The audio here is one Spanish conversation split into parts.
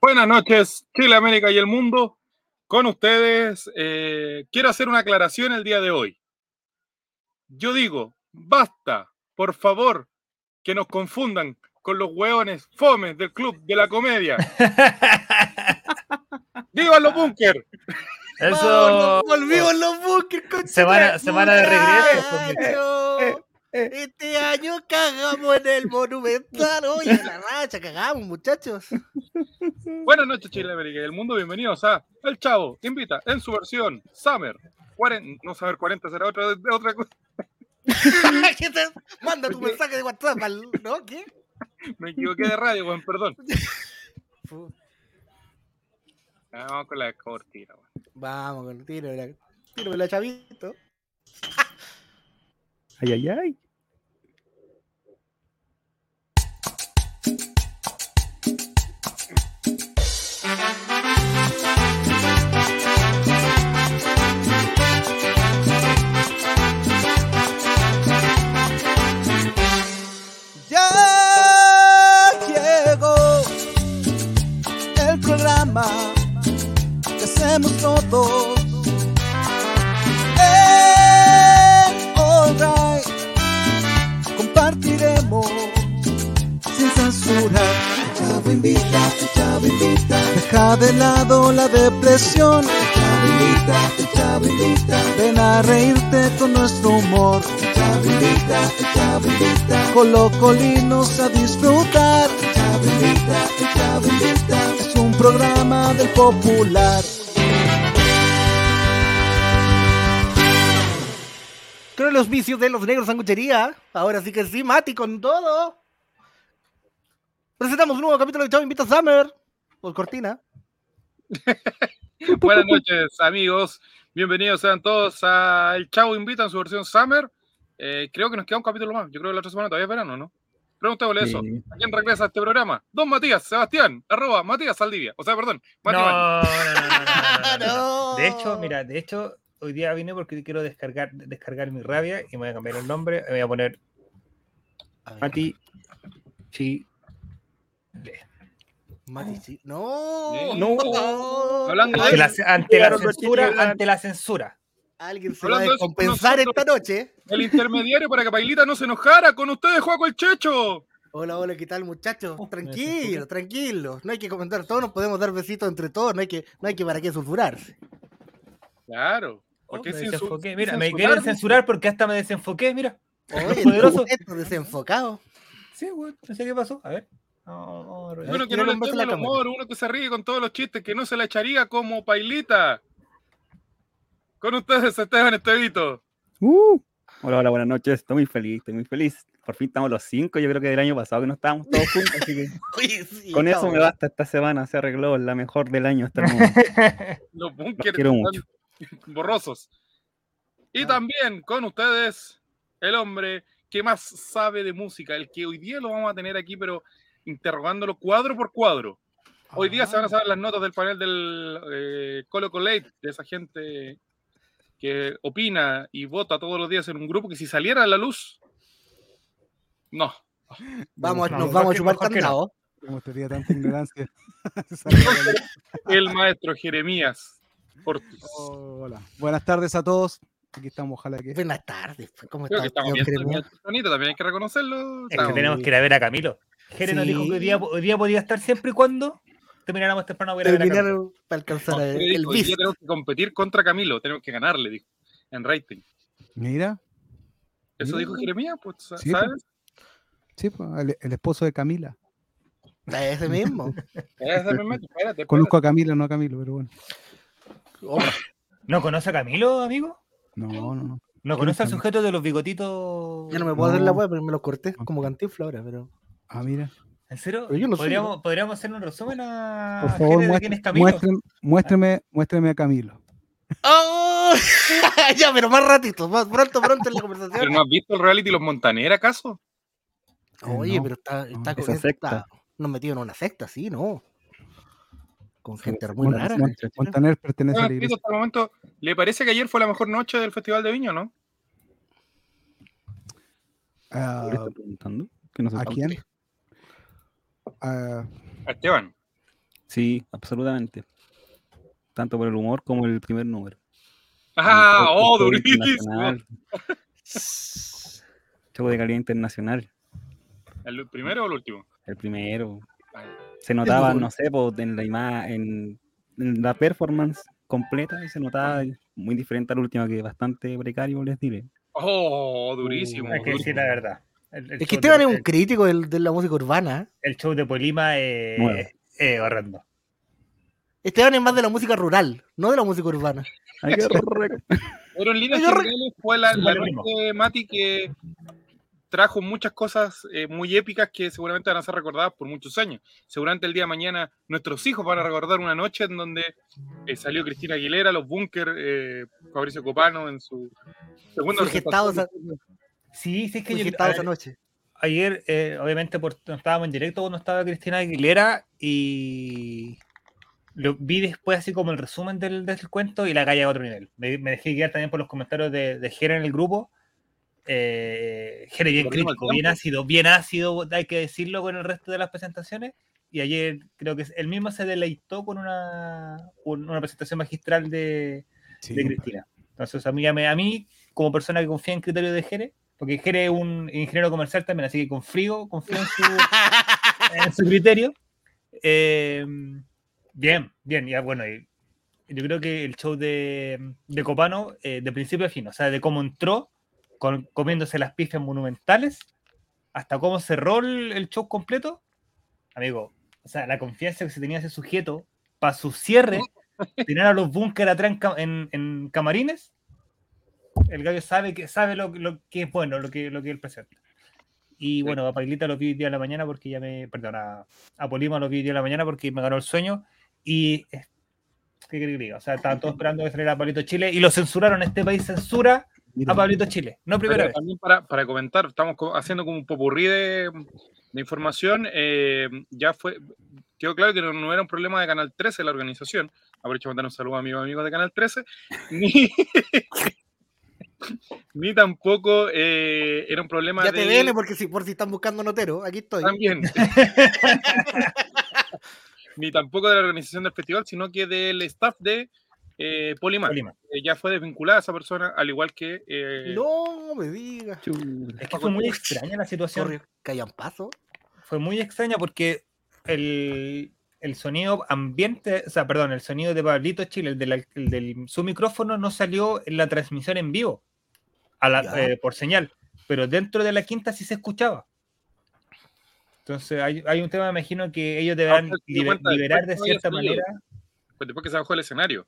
Buenas noches, Chile, América y el mundo. Con ustedes, eh, quiero hacer una aclaración el día de hoy. Yo digo, basta, por favor, que nos confundan con los hueones fomes del club de la comedia. ¡Viva los búnker! Eso. Volvimos los bunkers. Semana, semana de regreso. Este año cagamos en el Monumental. Oye, la racha, cagamos, muchachos. Buenas noches, Chile, América y el mundo. Bienvenidos a El Chavo. Invita en su versión Summer. 40, no saber 40 será otra, otra cosa. ¿Qué te- Manda tu mensaje de WhatsApp, al- ¿no? ¿Qué? Me equivoqué de radio, weón, perdón. Vamos con la cortina, weón. Vamos con el tiro, la, tiro de la chavito. Ya llegó el programa que hacemos todos. Sin censura. Chavo invita, chavo invita. Deja de lado la depresión. Chavo invita, chavo invita. Ven a reírte con nuestro humor. Chavo invita, chavo invita. Colocolinos a disfrutar. Chavo invita, chavo invita. Es un programa del popular. Los vicios de los negros sanguchería. Ahora sí que sí, Mati, con todo. Presentamos un nuevo capítulo de Chavo Invita a Summer. Por cortina. Buenas noches, amigos. Bienvenidos sean todos a El Chavo Invita en su versión Summer. Eh, creo que nos queda un capítulo más. Yo creo que la otra semana todavía es verano, ¿no? Preguntémosle eso. Sí. ¿A quién regresa a este programa? Don Matías, Sebastián, arroba Matías Saldivia. O sea, perdón, No, Mati no, Mati. no, no, no, no, no, no. No. De hecho, mira, de hecho, hoy día vine porque quiero descargar, descargar mi rabia y me voy a cambiar el nombre. Me voy a poner Mati Chi. Mati, sí. No. No. Hablando Ante de- la, ante la censura, ante la censura. Alguien se Hablando va a descompensar nosotros- esta noche. El intermediario para que Pailita no se enojara con ustedes, Juaco el Checho. Hola, hola, ¿qué tal, muchachos? Oh, Tranquilo, tranquilo. No hay que comentar, todos nos podemos dar besitos entre todos, no hay que, no hay que para qué sulfurarse. Claro. Oh, me desenfoqué. Mira, me censurar, quieren censurar porque hasta me desenfoqué, mira. Oye, poderoso. esto desenfocado. Sí, güey, no sé qué pasó. A ver. No, no, no, Uno que Quiero no le entiende el humor, uno que se ríe con todos los chistes, que no se la echaría como Pailita. Con ustedes, Esteban Estevito. Uh. Hola, hola, buenas noches. Estoy muy feliz, estoy muy feliz. Por fin estamos los cinco. Yo creo que del año pasado que no estábamos todos juntos, así que sí, con eso me basta esta semana. Se arregló la mejor del año hasta el momento. Los bunkers quiero están mucho. Borrosos. Y Ah. también con ustedes, el hombre que más sabe de música, el que hoy día lo vamos a tener aquí, pero interrogándolo cuadro por cuadro. Hoy día se van a saber las notas del panel del eh, Colo Colate, de esa gente que opina y vota todos los días en un grupo que si saliera a la luz, no. Vamos, No, nos vamos a chupar candado. Mostraría tanta ignorancia. El maestro Jeremías Ortiz. Hola. Buenas tardes a todos. Aquí estamos, ojalá que. Buenas tardes. pues, ¿Cómo Creo está? que estamos bien, tempranito, también hay que reconocerlo. Es que tenemos que ir a ver a Camilo. Jere nos dijo que hoy día, hoy día podía estar siempre y cuando termináramos temprano voy a Camilo. para alcanzar No, el, el hoy día bis. tenemos que competir contra Camilo, tenemos que ganarle, dijo, en rating. Mira. Eso Mira. dijo Jeremías, pues, Sí, ¿sabes? Sí, pues, el, el esposo de Camila. Ese mismo. Espérate, espérate, espérate. Conozco a Camila, no a Camilo, pero bueno. Oh, ¿No conoce a Camilo, amigo? No, no, no. ¿No ¿Quién conoce al sujeto de los bigotitos? ya no me puedo hacer la No. web, pero me los corté como cantifla ahora, pero. Ah, mira. ¿En serio? Pero yo no soy, ¿Podríamos, podríamos hacer un resumen a Por favor, de quién muestre- es Camilo? muéstreme, muéstreme, muéstreme a Camilo. ¡Oh! ya, pero más ratito, más pronto, pronto en la ¿Pero conversación. no has visto el reality Los Montaner, acaso? Oye, No, pero está, no, está, con- esa está- secta. nos metido en una secta, sí, ¿no? Con gente muy rara. Mon- Montaner pertenece a Bueno, la Tito, iglesia. hasta el momento, ¿le parece que ayer fue la mejor noche del Festival de Viña, no? Ah, ¿A quién? a- A Esteban. Sí, absolutamente. Tanto por el humor como el primer número. ¡Ah! ¡Oh, durísimo! Show de calidad internacional. ¿El primero o el último? El primero. Ah, Se notaba, no sé, en la imagen, en la performance completa, y se notaba muy diferente al último, que bastante precario, les diré. ¡Oh, durísimo! Hay que decir la verdad. El, el Es que Esteban de- es un crítico del- de la música urbana. ¿eh? el show de Polima es Nuevo. es horrendo. Esteban es más de la música rural, no de la música urbana. Ay, qué re- Pero en líneas generales fue la, la noche de Mati que trajo muchas cosas eh, muy épicas que seguramente van a ser recordadas por muchos años. Seguramente el día de mañana nuestros hijos van a recordar una noche en donde eh, salió Cristina Aguilera, los Bunker, eh, Fabricio Copano en su segundo Sí, sí, es que yo- gestado a esa ver, noche. ayer, eh, obviamente, por, no estábamos en directo cuando estaba Cristina Aguilera y lo vi después así como el resumen del, del cuento y la calle a otro nivel. Me, me dejé guiar también por los comentarios de, de Jere en el grupo. Eh, Jere bien crítico, bien ácido, bien ácido, hay que decirlo con el resto de las presentaciones. Y ayer creo que él mismo se deleitó con una, con una presentación magistral de, sí, de Cristina. Entonces, a mí, a mí, como persona que confía en criterios de Jere, porque Jere es un ingeniero comercial también, así que confío, confío en su, en su criterio. Eh, bien, bien, ya bueno, y yo creo que el show de, de Copano, eh, de principio a fin, o sea, de cómo entró, con- comiéndose las pifias monumentales, hasta cómo cerró el, el show completo, amigo, o sea, la confianza que se tenía ese sujeto para su cierre, tener a los búnker atrás en, en- camarines, el gallo sabe que sabe lo, lo que es bueno, lo que, lo que él presenta. Y bueno, a Pailita lo vi hoy día en la mañana porque ya me. Perdón, a, a Polima lo vi hoy día en la mañana porque me ganó el sueño. Y. ¿Qué que diga? O sea, estaban todos esperando que saliera Pablito Chile y lo censuraron. Este país censura mira, a Pablito Chile. No primera Pero vez. también para, para comentar, estamos haciendo como un popurrí de, de información. eh, ya fue, quedó claro que no, no era un problema de Canal 13 la organización. Aprovecho para mandar un saludo a amigos amigos de Canal 13. Ni, ni tampoco eh, era un problema Ya de. te viene porque si, por si están buscando notero, aquí estoy. También. Ni tampoco de la organización del festival, sino que del staff de eh, Polimar. Polima. Eh, ya fue desvinculada esa persona, al igual que. eh, No me digas. Es que fue muy extraña la situación. Fue muy extraña porque el, el sonido ambiente, o sea, perdón, el sonido de Pablito Chile, el, de la- el del su micrófono no salió en la transmisión en vivo a la- Ya. eh, por señal, pero dentro de la quinta sí se escuchaba. Entonces hay, hay un tema, me imagino, que ellos deberán pues, liberar de cierta manera, pues después que se bajó el escenario.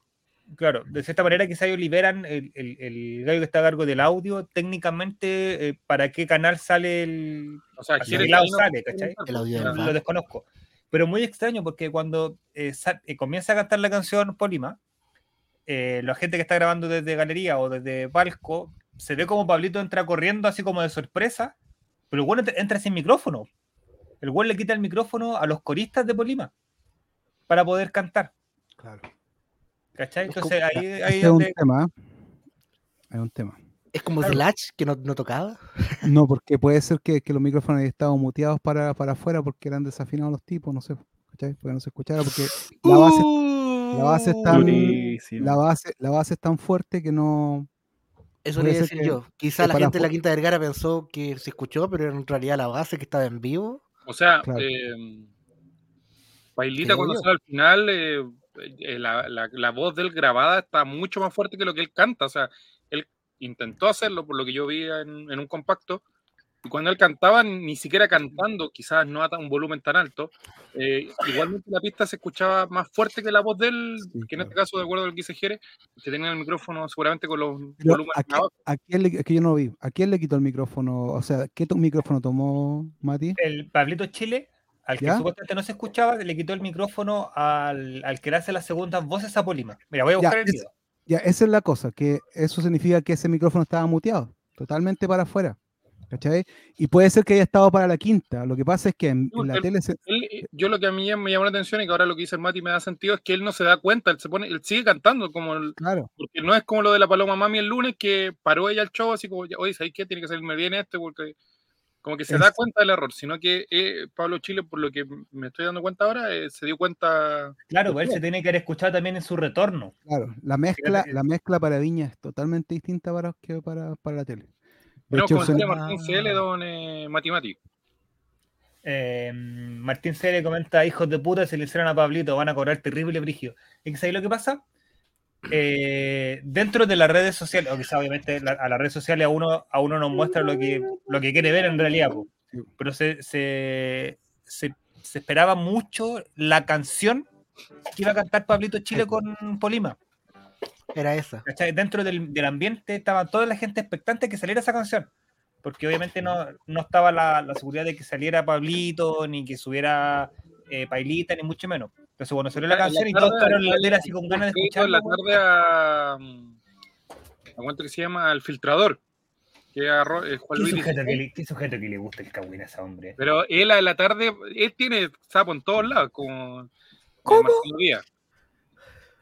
Claro, de cierta manera quizá ellos liberan el, el, el gallo que está a cargo del audio, técnicamente, eh, para qué canal sale el, O sea, Hacia Jerez qué lado ahí no- sale, ¿cachai? El audio bar. lo desconozco. Pero muy extraño porque cuando eh, eh, comienza a cantar la canción Polima, eh, la gente que está grabando desde galería o desde palco, se ve como Pablito entra corriendo así como de sorpresa, pero el güey entra, entra sin micrófono. El güey le quita el micrófono a los coristas de Polima para poder cantar. claro. ¿Cachai? Es Entonces ahí, ahí es un donde... tema. ¿eh? Es un tema. Es como Claro. Slash, que no, no tocaba. No, porque puede ser que, que los micrófonos hayan estado muteados para, para afuera porque eran desafinados los tipos, no sé. ¿cachai? Porque no se escuchara, porque la base, la base es tan, Durísimo. la base, la base es tan fuerte que no. Eso le iba a decir que- yo. Quizá la gente de la Quinta Vergara pensó que se escuchó, pero en realidad la base que estaba en vivo. O sea, Claro. eh, cuando sale al final, eh, la, la- la voz de él grabada está mucho más fuerte que lo que él canta. O sea, él intentó hacerlo por lo que yo vi en, en un compacto. Y cuando él cantaba, ni siquiera cantando, quizás no a un volumen tan alto, eh, igualmente la pista se escuchaba más fuerte que la voz de él, Sí, que en claro. este caso, de acuerdo a lo que dice Jere, que tenía el micrófono seguramente con los Pero, volúmenes ¿a, quién, abajo. a quién le, es que yo no vi. ¿A quién le quitó el micrófono? O sea, ¿qué micrófono tomó Mati? el Pablito Chile, al que ¿Ya? supuestamente no se escuchaba, le quitó el micrófono al, al que le hace las segundas voces a Polima. Mira, voy a Ya, buscar el es- video. Ya, esa es la cosa, que eso significa que ese micrófono estaba muteado, totalmente para afuera. ¿Cachai? Y puede ser que haya estado para la quinta. Lo que pasa es que en, No, en la el- tele se- Él, yo lo que a mí me llamó la atención y que ahora lo que dice el Mati me da sentido es que él no se da cuenta, él se pone, él sigue cantando como el- Claro, porque no es como lo de la Paloma Mami el lunes que paró ella el show así como, oye, ¿sabes qué? Tiene que salirme bien este porque Como que se Es- da cuenta del error, sino que eh, Pablo Chile, por lo que me estoy dando cuenta ahora, eh, se dio cuenta. Claro, pues él se tiene que haber escuchado también en su retorno. Claro, la mezcla, que- la mezcla para Viña es totalmente distinta para, que para, para la tele. De Tenemos hecho, de Martín CL, don eh, Mati Mati. Eh, Martín C. comenta, hijos de puta, se le hicieron a Pablito, van a cobrar terrible brigio. ¿Y sabéis lo que pasa? Eh, dentro de las redes sociales, o quizá obviamente la- a las redes sociales a uno, a uno nos muestra lo que, lo que quiere ver en realidad, po. Pero se, se, se- se esperaba mucho la canción que iba a cantar Pablito Chile con Polima. Era esa. ¿cachai? Dentro del, del ambiente estaba toda la gente expectante que saliera esa canción. Porque obviamente no, no estaba la, la seguridad de que saliera Pablito, ni que subiera eh, Pailita, ni mucho menos. Entonces, cuando salió la la canción y tarde, todos estaban en la tele así con ganas de en la tarde a. mm, ¿A cuánto que se llama? Al filtrador. Que agarró eh, Juan ¿Qué Luis sujeto, que le, qué sujeto que le gusta el cagüín a ese hombre? Pero él en la tarde, él tiene sapo en todos lados, como. ¿Cómo? Marcelo Díaz.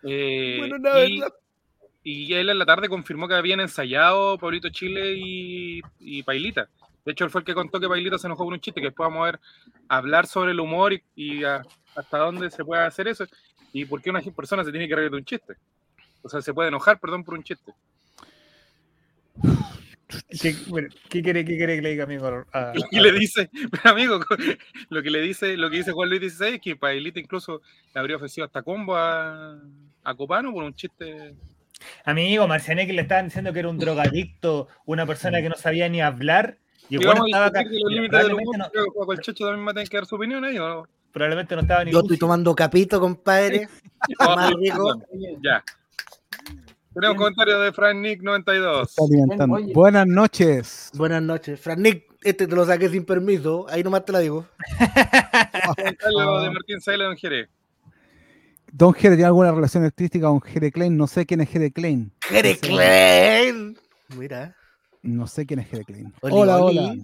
Eh, Bueno, la y, verdad. y él en la tarde confirmó que habían ensayado Pablito Chile y, y Pailita. De hecho, él fue el que contó que Pailita se enojó con un chiste, que después vamos a ver hablar sobre el humor y, y a- hasta dónde se puede hacer eso y por qué una persona se tiene que reír de un chiste. O sea, se puede enojar, perdón, por un chiste. ¿Qué, bueno, ¿qué quiere, ¿Qué quiere que le diga, amigo? a- Y a- le dice, amigo, lo que le dice, lo que dice Juan Luis XVI es que Pailita incluso le habría ofrecido hasta combo a, a Copano por un chiste. Amigo, Marcianek le estaban diciendo que era un drogadicto, una persona que no sabía ni hablar. Y Y bueno estaba acá. los Mira, límites del probablemente, humor, no, creo que Juan el Checho también va a tener que dar su opinión ahí, ¿o no? Probablemente no estaba ni Yo estoy tomando capito, compadre. Más rico. Ya. Tenemos comentarios de Frank Nick 92. está alimentando. Oye. Buenas noches. Buenas noches. Fran Nick, este te lo saqué sin permiso. Ahí nomás te la digo. Comentario de Martín Saile Don Jerez. Don Jere tiene alguna relación artística con Jere Klein. No sé quién es Jere Klein. Jere Klein. Mira. No sé quién es Jere Klein. Oli, hola, oli. hola.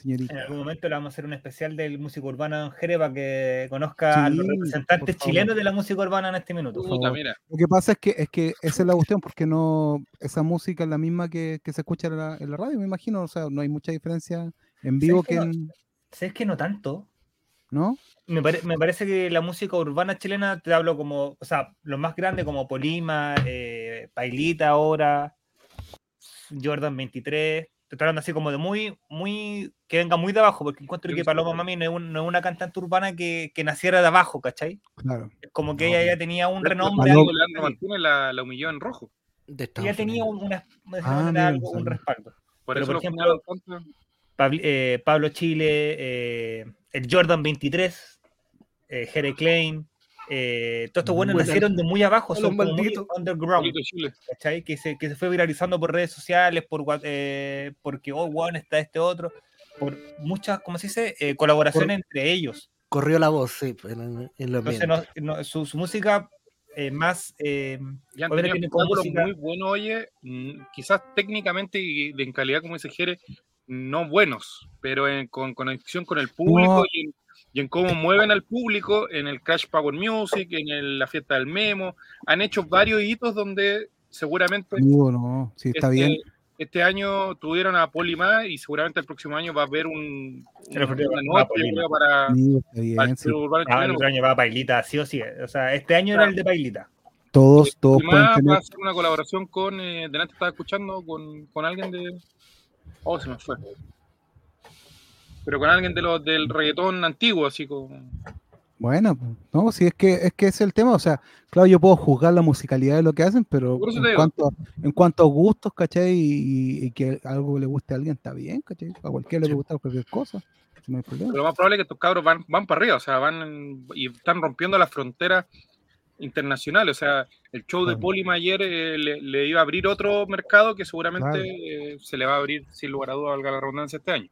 En Señorita. algún momento le vamos a hacer un especial del músico urbano Don Jere para que conozca a los representantes chilenos de la música urbana en este minuto. Puta, favor. mira. Lo que pasa es que, es que esa es la cuestión, porque no esa música es la misma que, que se escucha en la, en la radio, me imagino. O sea, no hay mucha diferencia en vivo que que no? en. ¿Sabes que no tanto? ¿No? Me, pare- me parece que la música urbana chilena, te hablo como, o sea, lo más grande como Polima, eh, Pailita ahora, Jordan 23, hablando así como de muy, muy, que venga muy de abajo, porque encuentro que Paloma. Mami no es, un- no es una cantante urbana que, que naciera de abajo, ¿cachai? Claro. Es como que No, ella ya tenía un renombre, Paloma- algo, Leandro Martínez la, la humilló en rojo. De ya Estados tenía un, una, Ah, algo- un respaldo. Por Pero, por lo ejemplo, eh, Pablo Chile, eh, el Jordan 23, eh, Jere Klein, eh, todos estos buenos Bueno, nacieron de muy abajo, son como muy underground. ¿cachai? Que se, que se fue viralizando por redes sociales, por eh, porque, oh, bueno, está este otro, por muchas, ¿cómo se dice? Eh, colaboraciones entre ellos. Corrió la voz, sí, en, en los Entonces, no- no- su, su música eh, más... eh, Ya tiene música- muy buenos, oye, mm, quizás técnicamente y en calidad, como dice Jere, no buenos, pero en- con conexión con el público No. y, en, y en cómo mueven al público en el Crash Power Music, en el- la fiesta del Memo. Han hecho varios hitos donde seguramente Amigo, no. Sí, está este, bien. este año tuvieron a Poli más y seguramente el próximo año va a haber un, una creo, para, el sí. ah, el otro año va a Pailita, sí o sí. O sea, este año era el de Pailita. Todos, todos pueden va tener. a hacer una colaboración con, eh, delante estaba escuchando con, con alguien de, oh, se me fue, pero con alguien de los del reggaetón antiguo, así como, Bueno, pues, no, si es que es que es el tema, o sea, claro, yo puedo juzgar la musicalidad de lo que hacen, pero en cuanto, en cuanto a gustos, ¿cachai? Y, y que algo le guste a alguien, está bien, ¿cachai? A cualquiera le gustar cualquier cosa, no hay problema. lo más probable es que estos cabros van, van para arriba, o sea, van y están rompiendo las fronteras internacionales, o sea, el show de. Polima ayer eh, le, le iba a abrir otro mercado que seguramente Claro. eh, se le va a abrir sin lugar a dudas, valga la redundancia, este año.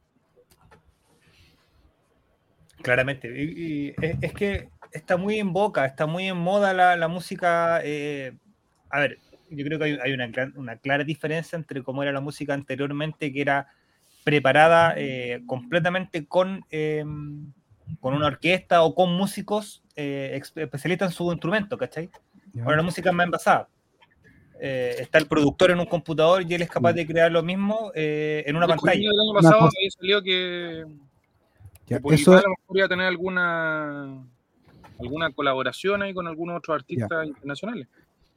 Claramente. Y, y es, es que está muy en boca, está muy en moda la, la música. eh, a ver, yo creo que hay, hay una, gran- una clara diferencia entre cómo era la música anteriormente, que era preparada eh, completamente con, eh, con una orquesta o con músicos eh, especialistas en su instrumento, ¿cachai? Ahora la música es más envasada. eh, está el productor en un computador y él es capaz de crear lo mismo eh, en una El pantalla. del año pasado me salió que Ya, eso, a lo mejor iba a tener alguna alguna colaboración ahí con algunos otros artistas internacionales.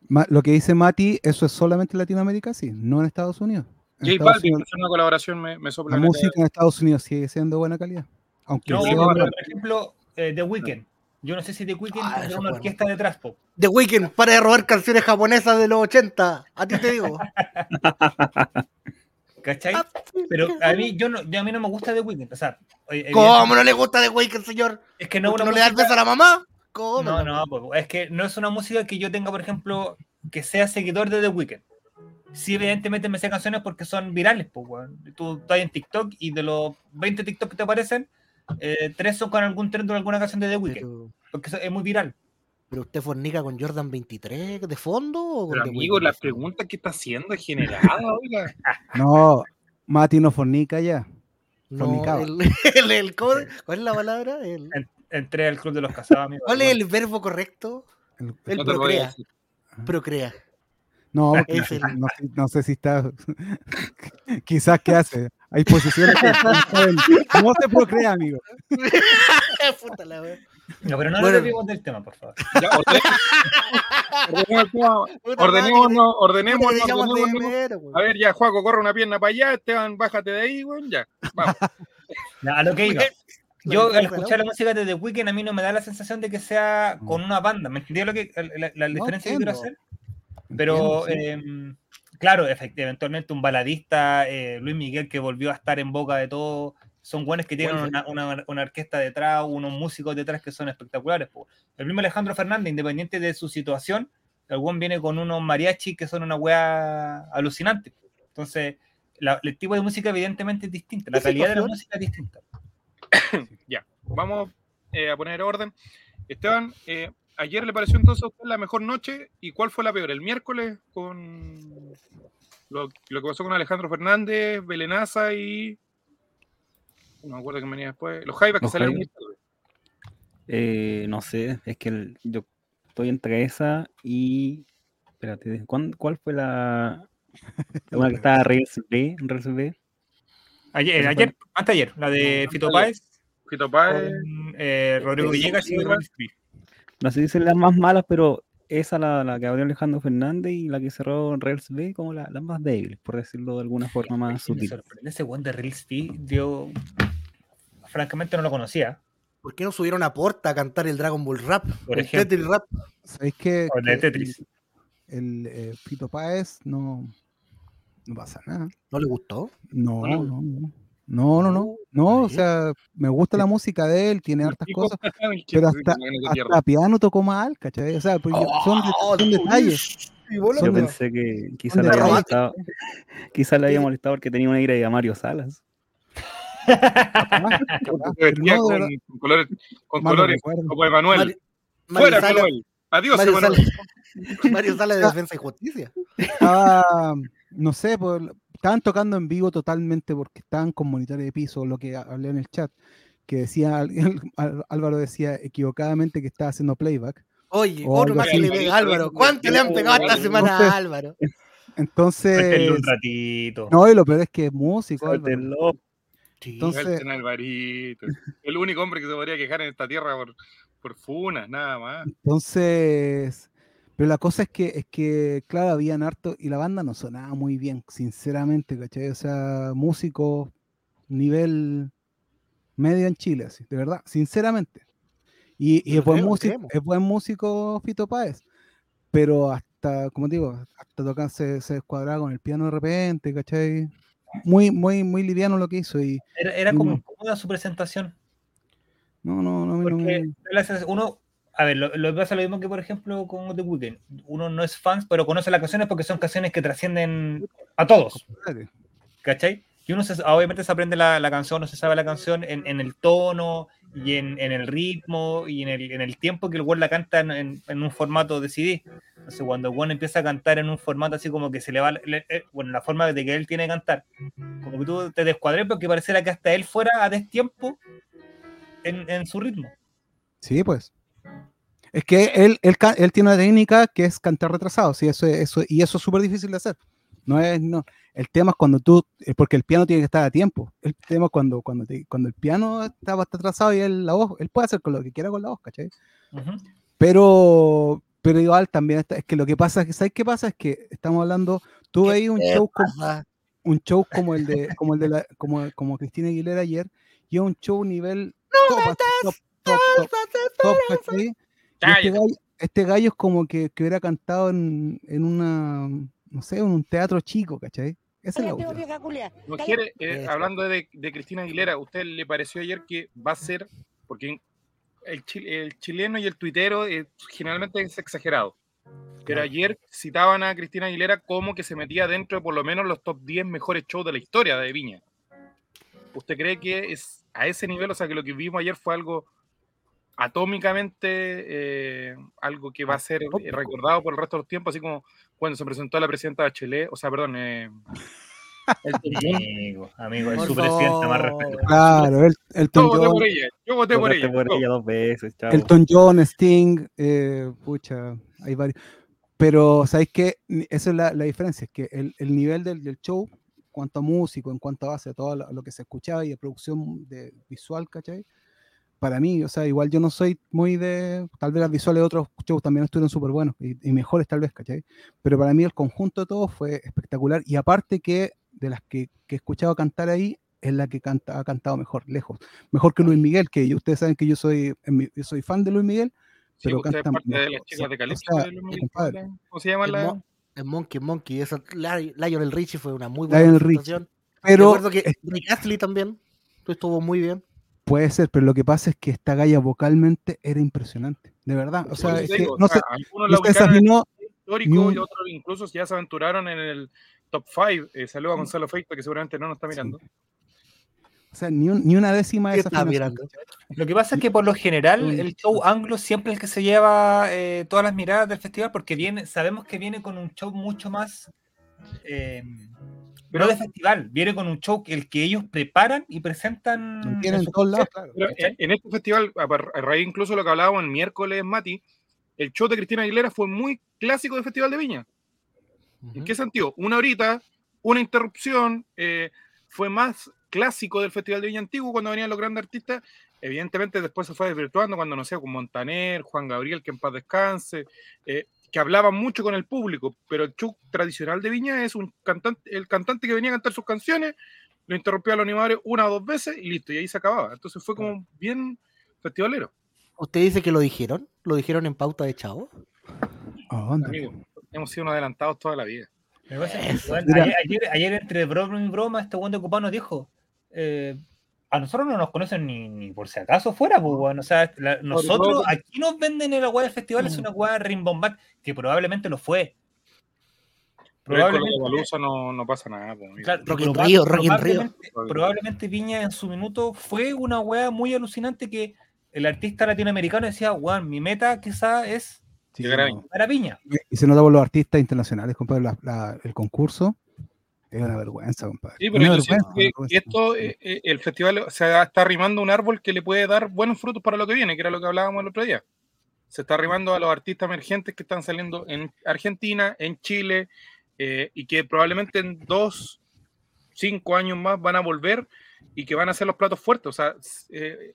ma- lo que dice Mati, eso es solamente en Latinoamérica, sí, no en Estados Unidos. En J Estados Balvin, Unidos, es una colaboración, me, me sopla la música en Estados Unidos sigue siendo de buena calidad. Aunque No, sea- pero, por ejemplo, eh, The Weeknd. Yo no sé si The Weeknd Ah, eso una bueno. orquesta detrás, po. The Weeknd, para de robar canciones japonesas de los 80. A ti te digo. ¿Cachai? Pero a mí, yo no, yo a mí no me gusta The Weeknd. O sea, eh, ¿Cómo no le gusta The Weeknd, señor? es que no es ¿No, una le da el música- beso a la mamá? ¿Cómo? No, no, pues, es que no es una música que yo tenga, por ejemplo, que sea seguidor de The Weeknd. Sí, evidentemente me sé canciones porque son virales, pues, weón. Tú estás en TikTok y de los 20 TikTok que te aparecen, eh, tres son con algún trend o alguna canción de The Weeknd, Pero, porque eso es muy viral. Pero usted fornica con Jordan 23 de fondo o con Pero amigo, la pregunta que está haciendo es generada, oiga. No, Mati no fornica ya. No, el, el, el- ¿cómo- ¿Cuál es la palabra? El- Entré al club de los casados, amigo. ¿Cuál es el verbo correcto? El- No procrea. Procrea. No, porque Es el- no, sé- no sé si está. Quizás qué hace. Hay posiciones que no se procrea, amigo. Puta la wea. No, pero no Bueno. nos del tema, por favor. Ya, ordenemos, ordenemos el tema. Puta ordenémonos, ordenémonos, ordenémonos. A ver, ya, Juaco, corre una pierna para allá, Esteban, bájate de ahí, weón, ya. Vamos. A lo que iba. Yo al escuchar la música de The Weeknd a mí no me da la sensación de que sea con una banda. ¿Me entendí lo que la, la No, diferencia que quiero hacer? Pero Entiendo, eh, claro, efect- eventualmente un baladista, eh, Luis Miguel, que volvió a estar en boca de todo, son buenos que tienen una, una- una orquesta detrás, unos músicos detrás que son espectaculares. po. El mismo Alejandro Fernández, independiente de su situación, el buen viene con unos mariachis que son una weá alucinante. Entonces, la- el tipo de música evidentemente es distinta, la ¿Qué calidad de la música es distinta. Ya, vamos eh, a poner orden. Esteban, eh, ayer le pareció entonces a usted la mejor noche y cuál fue la peor? El miércoles con lo, lo que pasó con Alejandro Fernández, Belenaza y no me acuerdo quién venía después. Los Jaivas que Los salieron muy tarde. Eh, no sé, es que el- yo estoy entre esa y. Espérate, ¿cuán- ¿cuál fue la. Una que estaba Reels B, Reels B? Ayer, ayer, antes ayer, la de Fito. Páez, Ojito Páez, con, eh, Rodrigo Villegas y Smith. No sé si son las más malas, pero esa la, la que abrió Alejandro Fernández y la que cerró Reels B como la- las más débiles, por decirlo de alguna forma más Me sutil. sorprende ese one de Real Speed, yo francamente no lo conocía. ¿Por qué no subieron a Porta a cantar el Dragon Ball Rap? Por el ejemplo. Tetris Rap. ¿Sabéis que, O el de que Tetris. el, eh, Fito Páez no, no pasa nada? ¿No le gustó? No, No le no, no. No, no, no. No, o sea, me gusta la música de él, tiene hartas cosas, pero hasta, hasta piano tocó mal, ¿cachai? O sea, son, de- Oh, son detalles. Yo pensé que quizás le había molestado, quizás le había molestado porque tenía una ira de Mario Salas. capaz, capaz, no, con, colores, con colores como Emanuel. Fuera, Sala- Emanuel. Adiós, Mario Emanuel. Sala- Mario Sala de Defensa y Justicia. estaba, no sé, pues, estaban tocando en vivo totalmente porque estaban con monitores de piso, lo que hablé en el chat, que decía, Álvaro decía equivocadamente que estaba haciendo playback. Oye, otro más que le pega Álvaro. ¿Cuánto le han pegado esta semana a Álvaro? Entonces, Suéltenlo un ratito. no, y lo peor es que es músico. Álvaro. Sí. Entonces- Alvarito. El único hombre que se podría quejar en esta tierra por, por funas, nada más. Entonces, pero la cosa es que, es que, claro, habían harto y la banda no sonaba muy bien, sinceramente, ¿cachai? O sea, músico nivel medio en Chile, así, de verdad, sinceramente. Y, es buen músico, creemos. es buen músico Fito Páez, pero hasta, como digo, hasta tocar se, se descuadraba con el piano de repente, ¿cachai? Muy, muy, muy liviano lo que hizo y Era, era como No. incómoda su presentación. no, no, no, no Porque sensación- uno, a ver, lo, lo pasa lo mismo que, por ejemplo, con The Weeknd. Uno no es fan, pero conoce las canciones porque son canciones que trascienden a todos. ¿cachai? Y uno se- obviamente se aprende la, la canción, no se sabe la canción en, en el tono y en, en el ritmo y en el, en el tiempo que el weón la canta en, un formato de CD. Entonces, cuando weón empieza a cantar en un formato así como que se le va, le- eh, bueno, la forma de que él tiene que cantar, como que tú te descuadré porque pareciera que hasta él fuera a destiempo en, su ritmo. Sí, pues. Es que él, él, él tiene una técnica que es cantar retrasado, sí, eso, eso, y eso es súper difícil de hacer. No es, no. El tema es cuando tú, porque el piano tiene que estar a tiempo. El tema es cuando, cuando, te- cuando el piano está, está atrasado y él, la voz, él puede hacer con lo que quiera con la voz, ¿cachai? Ujú. Pero, pero igual también está, es que lo que pasa es que, ¿sabes qué pasa? Es que estamos hablando, tú veis un ¿Qué show pasa? un show como el de como el de la, como, como Cristina Aguilera ayer y es un show nivel top, así, top, top, top, top, ¿cachai? Y este, gallo, este gallo es como que, que hubiera cantado en, en una no sé, en un teatro chico, ¿cachai? Esa es la. Mujer, eh, hablando de, de Cristina Aguilera, ¿a usted le pareció ayer que va a ser, porque el chileno y el tuitero eh, generalmente es exagerado, pero ayer citaban a Cristina Aguilera como que se metía dentro de por lo menos los top 10 mejores shows de la historia de Viña. ¿Usted cree que es a ese nivel, o sea, que lo que vimos ayer fue algo atómicamente, eh, algo que va a ser eh, recordado por el resto de los tiempos, así como cuando se presentó a la presidenta Bachelet, o sea, perdón, eh, el Amigo, amigo, es su presidenta, más respeto. Claro, el, Yo Elton voté por ella, yo voté por ella. por yo. ella dos veces, chavo. Elton John, Sting, eh, pucha, hay varios. Pero, ¿sabéis qué? Esa es la, la diferencia, es que el, el nivel del, del show, en cuanto a músico, en cuanto a base, todo lo, lo que se escuchaba y de producción de visual, ¿cachai? Para mí, o sea, igual yo no soy muy de, tal vez las visuales de otros shows también estuvieron súper buenos y, y mejores tal vez, ¿cachai? Pero para mí el conjunto de todo fue espectacular y aparte que de las que, que he escuchado cantar ahí, es la que canta, ha cantado mejor, lejos. Mejor que Luis Miguel, que yo- ustedes saben que yo soy, en mi- yo soy fan de Luis Miguel, Sí, pero usted es canta parte de mejor, las o chicas sea, de o Calipso. sea, de Luis Miguel. ¿Cómo se llama El, la? Mo- el Monkey Monkey. Esa, Li- Lionel Richie fue una muy buena Lionel. Pero Recuerdo que Rick Astley también estuvo muy bien. Puede ser, pero lo que pasa es que esta galla vocalmente era impresionante, de verdad. O sea, es que digo, o no sea, se, no se desafinó, histórico ni y un- otros incluso ya se aventuraron en el top 5. Eh, saludo a Gonzalo Feito, que seguramente no nos está mirando. o sea, ni, un- ni una décima de ¿Qué esa está mirando? Lo que pasa es que por lo general el show anglo siempre es el que se lleva eh, todas las miradas del festival porque viene, sabemos que viene con un show mucho más eh, Pero- no de festival, viene con un show que el que ellos preparan y presentan tienen todos lados, claro. En, en este festival, a, raíz incluso de lo que hablábamos el miércoles, Mati, el show de Cristina Aguilera fue muy clásico del Festival de Viña. ¿En qué sentido? Una horita, una interrupción, eh, fue más clásico del Festival de Viña Antiguo cuando venían los grandes artistas. Evidentemente después se fue desvirtuando cuando, no sé, con Montaner, Juan Gabriel, que en paz descanse, eh, que hablaban mucho con el público, pero el show tradicional de Viña es un cantante, el cantante que venía a cantar sus canciones, lo interrumpía a los animadores una o dos veces y listo, y ahí se acababa. Entonces fue como bien festivalero, ¿Usted dice que lo dijeron? ¿Lo dijeron en pauta de chavo? ¿A dónde? amigo. Hemos sido unos adelantados toda la vida. Ayer, ayer- ayer entre broma y broma, este buen de ocupado nos dijo: eh, A nosotros no nos conocen ni, ni por si acaso fuera, pues. O sea, la- nosotros aquí nos venden el agua del festival, Mm. es una agua rimbombante, que probablemente lo fue. Pero con Probablemente, no, no pasa nada. pues, claro, Rock in proba- Rio, Rock in Rio. probablemente, probablemente Viña en su minuto fue una weá muy alucinante que el artista latinoamericano decía, weón, mi meta quizá es Sí, Llegar a. Viña. Y se nota por los artistas internacionales, compadre, la- la- el concurso es una vergüenza, compadre. Sí, pero yo siento que, esto, eh, eh, el festival se está arrimando un árbol que le puede dar buenos frutos para lo que viene, que era lo que hablábamos el otro día. Se está arrimando a los artistas emergentes que están saliendo en Argentina, en Chile, eh, y que probablemente en dos, cinco años más van a volver y que van a ser los platos fuertes. O sea, eh,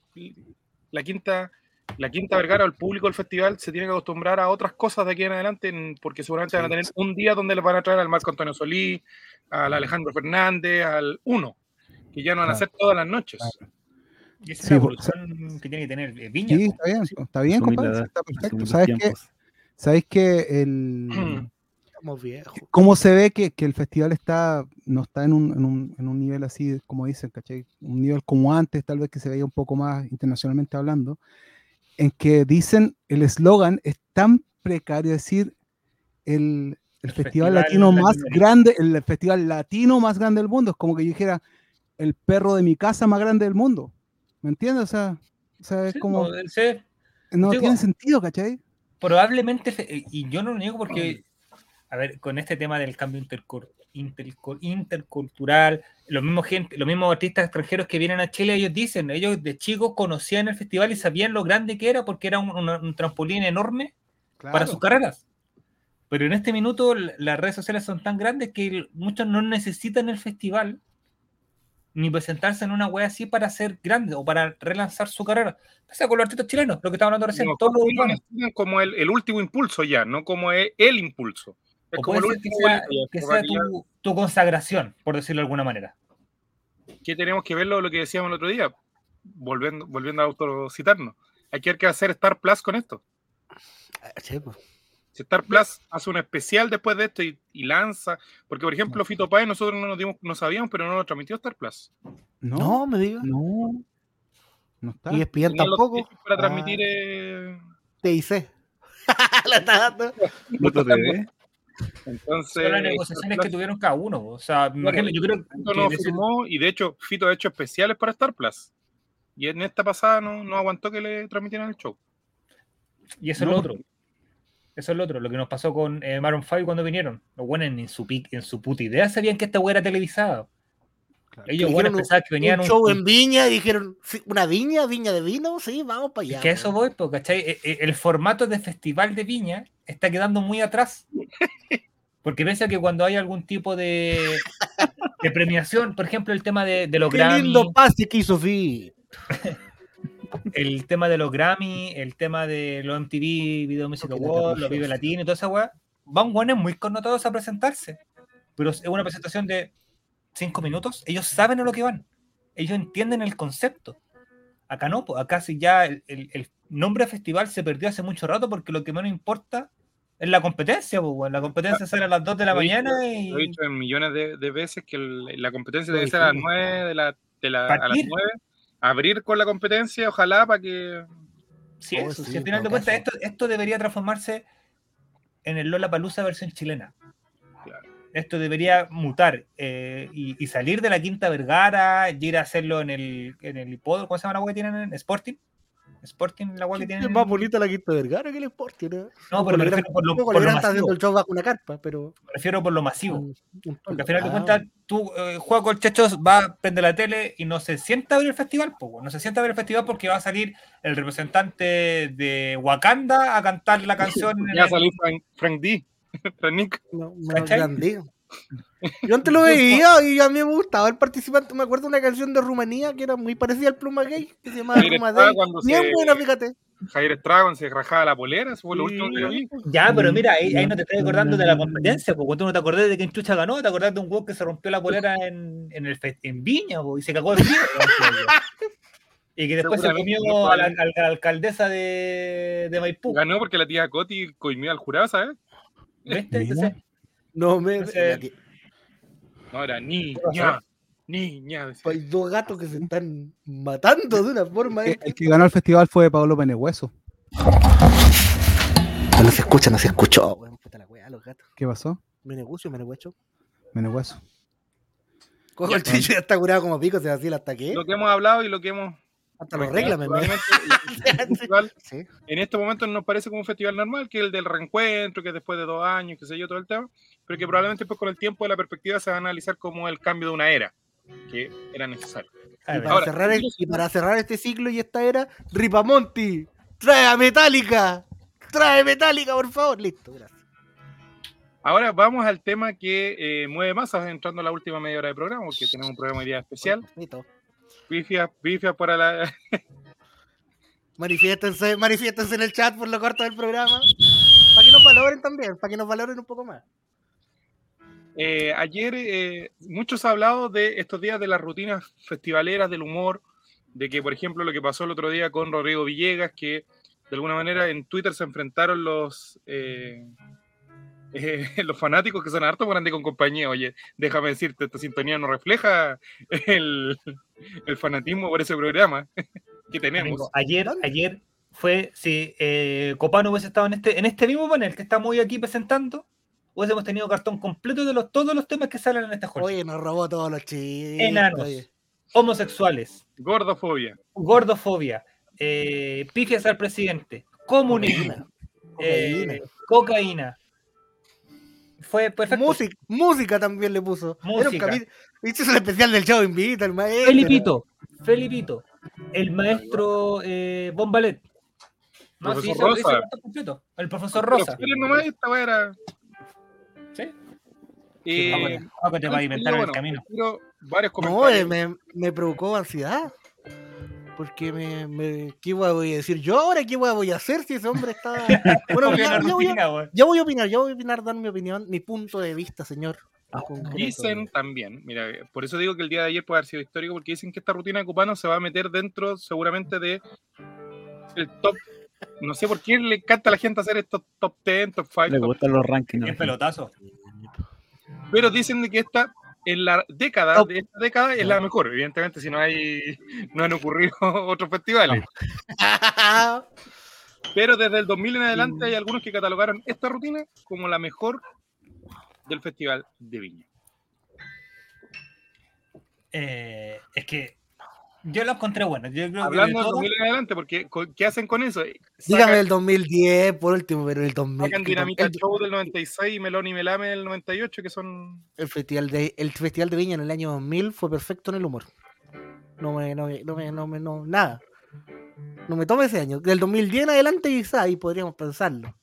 la quinta, la quinta Vergara o el público del festival se tiene que acostumbrar a otras cosas de aquí en adelante, porque seguramente van a tener un día donde les van a traer al Marco Antonio Solí, al Alejandro Fernández, al Uno, que ya no van a ser todas las noches. Claro. Y esa Sí, es la por- evolución que tiene que tener eh, Viña. Sí, está bien, está bien, compadre, está perfecto. ¿Sabes tiempos. ¿Sabes que el, Mm. Estamos viejos. cómo se ve que, que el festival está no está en un, en, un, en un nivel así, como dicen, ¿cachai? Un nivel como antes, tal vez que se veía un poco más internacionalmente hablando, en que dicen el eslogan es tan precario, es decir, el, el El festival, festival latino más grande, el festival latino más grande del mundo, es como que yo dijera el perro de mi casa más grande del mundo. ¿Me entiendes? O sea, o sea, es Sí, como, sí. no digo- tiene sentido, ¿cachai? probablemente, fe- y yo no lo niego porque, a ver, con este tema del cambio interco- intercultural. Los mismos, gente, los mismos artistas extranjeros que vienen a Chile, ellos dicen, ellos de chicos conocían el festival y sabían lo grande que era porque era un, una- un trampolín enorme para Claro. sus carreras. Pero en este minuto las redes sociales son tan grandes que muchos no necesitan el festival ni presentarse en una wea así para ser grande o para relanzar su carrera. Pasa con los artistas chilenos, lo que estábamos hablando recién, No, todos los lo urbanos. necesitan como el, el último impulso ya, no como el, el impulso. Es O como puede ser que sea, que tu, tu consagración, por decirlo de alguna manera. que tenemos que verlo lo que decíamos el otro día, volviendo, volviendo a autocitarnos. Hay que ver qué hacer Star Plus con esto. Ah, sí, pues. Si Star Plus hace un especial después de esto y, y lanza, porque por ejemplo Fito Páez nosotros no nos dimos, no sabíamos, pero no lo transmitió Star Plus. No, No, me diga. no, no está. Y ESPN tampoco. para Ah, transmitir eh, TIC. La está dando. TV. Entonces Son las Star negociaciones que Plus tuvieron cada uno. O sea, imagino, yo creo que no firmó y de hecho Fito ha hecho especiales para Star Plus. Y en esta pasada no, no aguantó que le transmitieran el show. Y eso es No, lo otro. Eso es lo otro, lo que nos pasó con eh, Maroon 5 cuando vinieron. Los buenos en su, en su puta idea sabían que esta weá era televisada. Claro. Ellos Que buenos dijeron pensaban que venían un un, show en Viña y dijeron, "Sí, ¿una viña? ¿Viña de vino? Sí, vamos para allá. que a eso voy, po, ¿cachai? E- e- El formato de festival de viña está quedando muy atrás. Porque piensa que cuando hay algún tipo de, de premiación, por ejemplo, el tema de, de los Qué Grammy, lindo pase que hizo Fi. el tema de los Grammy, el tema de los MTV Video Music Awards, los Vive Latino y toda esa weá, van buenos muy connotados a presentarse. Pero es una presentación de cinco minutos, ellos saben a lo que van, ellos entienden el concepto. Acá no, acá sí ya el, el- el nombre festival se perdió hace mucho rato porque lo que menos importa es la competencia, pues, weón. la competencia sale a las 2 de la Lo he dicho- mañana y Lo he dicho en millones de, de veces que el- la competencia debe ser a las dijimos. 9 de la, de la- a las Partir. 9. Abrir con la competencia, ojalá, para que. Sí, Oh, eso, sí, si al en final de cuentas esto, esto debería transformarse en el Lola Palusa versión chilena. Claro. Esto debería mutar eh, y, y salir de la Quinta Vergara y ir a hacerlo en el, en el hipódromo, ¿cómo se llama la agua que tienen en Sporting? Sporting, la agua que tienen. Es más bonita la Quinta Vergara que el Sporting. ¿no? No, pero me refiero por lo, por lo masivo. haciendo el show bajo una carpa, pero. Me refiero por lo masivo. un- un Porque al final de Ah, cuentas, tú eh, juegas con chechos, va, prende la tele y no se sienta a ver el festival, po, no se sienta a ver el festival porque va a salir el representante de Wakanda a cantar la canción. en Ya el- salió Frank, Frank D. Frank Nick. No. Yo antes lo veía y a mí me gustaba el participante. Me acuerdo de una canción de Rumanía que era muy parecida al Pluma Gay, que se llamaba Pluma Gay. Bien se- buena, fíjate. Javier Estrada cuando se rajaba la polera, eso fue lo último que vi. Ya, pero mira, ahí, ahí no te estás acordando de la competencia, porque tú no te acordás de quién chucha ganó, te acordás de un weón que se rompió la polera en, en, el fe- en Viña po, y se cagó de frío. y que después se comió a la, probablemente. a la alcaldesa de, de Maipú. Ganó porque la tía Coti coimió al jurado, ¿sabes? ¿Viste? Entonces, No me. No, era niña. Niña. Hay dos gatos que se están matando de una forma. El, el que ganó el festival fue Pablo Penehueso. No se escucha, no se escuchó. weón. Puta la weá, los gatos. ¿Qué pasó? Me negocio, me negocio. Menehueso. Cojo el chicho ya está curado como pico, se así hasta que. Lo que hemos hablado y lo que hemos. Hasta los reglas, Sí. en estos momentos nos parece como un festival normal, que es el del reencuentro, que es después de dos años, qué sé yo, todo el tema, pero que probablemente pues con el tiempo de la perspectiva se va a analizar como el cambio de una era, que era necesario. a Y para, Ahora, cerrar el- yo- y para cerrar este ciclo y esta era, Ripamonti, trae a Metallica. Trae Metallica, por favor. Listo, gracias. Ahora vamos al tema que eh, mueve masas, entrando a la última media hora de programa, porque tenemos un programa hoy día especial. Listo. Bifia, bifia para la... Manifiéstense, manifiéstense en el chat por lo corto del programa. Para que nos valoren también, para que nos valoren un poco más. Eh, ayer eh, muchos han hablado de estos días de las rutinas festivaleras del humor, de que, por ejemplo, lo que pasó el otro día con Rodrigo Villegas, que de alguna manera en Twitter se enfrentaron los, eh, eh, los fanáticos que son harto por andar con compañía. Oye, déjame decirte, esta sintonía no refleja el, el fanatismo por ese programa que tenemos. Amigo, ayer, ayer fue, si eh, Copano hubiese estado en este, en este mismo panel que estamos hoy aquí presentando, hubiésemos tenido cartón completo de los, todos los temas que salen en esta jornada. Oye, nos robó todos los chistes. Enanos, oye. homosexuales, Gordofobia. gordofobia, eh, pifias al presidente, comunismo, Cocaína. eh, cocaína. Fue perfecto. Música, música también le puso. Era un Música. capítulo. Este es el especial del Chavo Invita, el maestro. Felipito, Felipito, el maestro eh, Bombalet. No, Profesor sí, hizo- hizo Rosa. el cuento completo. El profesor Rosa. Nomás, esta era. ¿Sí? Eh, te va a inventar en el camino. varios No, comentarios. eh, me, me provocó ansiedad. Porque me, me. ¿Qué voy a decir yo ahora? ¿Qué voy a hacer si ese hombre está. Bueno, ya, ya voy a, ya voy a opinar, ya voy a opinar, dar mi opinión, mi punto de vista, señor. concreto. Dicen también, mira, por eso digo que el día de ayer puede haber sido histórico, porque dicen que esta rutina de Cupano se va a meter dentro seguramente de el top. No sé por qué le encanta a la gente hacer estos top 10, top 5, Le gustan los rankings. Pelotazo. pero dicen de que esta en la década de esta década es la mejor, evidentemente si no hay no han ocurrido otros festivales. Pero desde el 2000 en adelante hay algunos que catalogaron esta rutina como la mejor del Festival de Viña. Eh, es que yo lo encontré bueno. Yo creo Hablando que de del todo- 2000 en adelante, porque ¿qué hacen con eso? Dígame Sacan- el 2010 por último, pero el 2000. Sacan el- Dinamita el, Show del 96 y Melón y Melame del 98, que son. el festival de, el festival de Viña en el año 2000 fue perfecto en el humor. No me, no me, no me, no me, no, nada. No me tome ese año. Del 2010 en adelante quizá ahí podríamos pensarlo.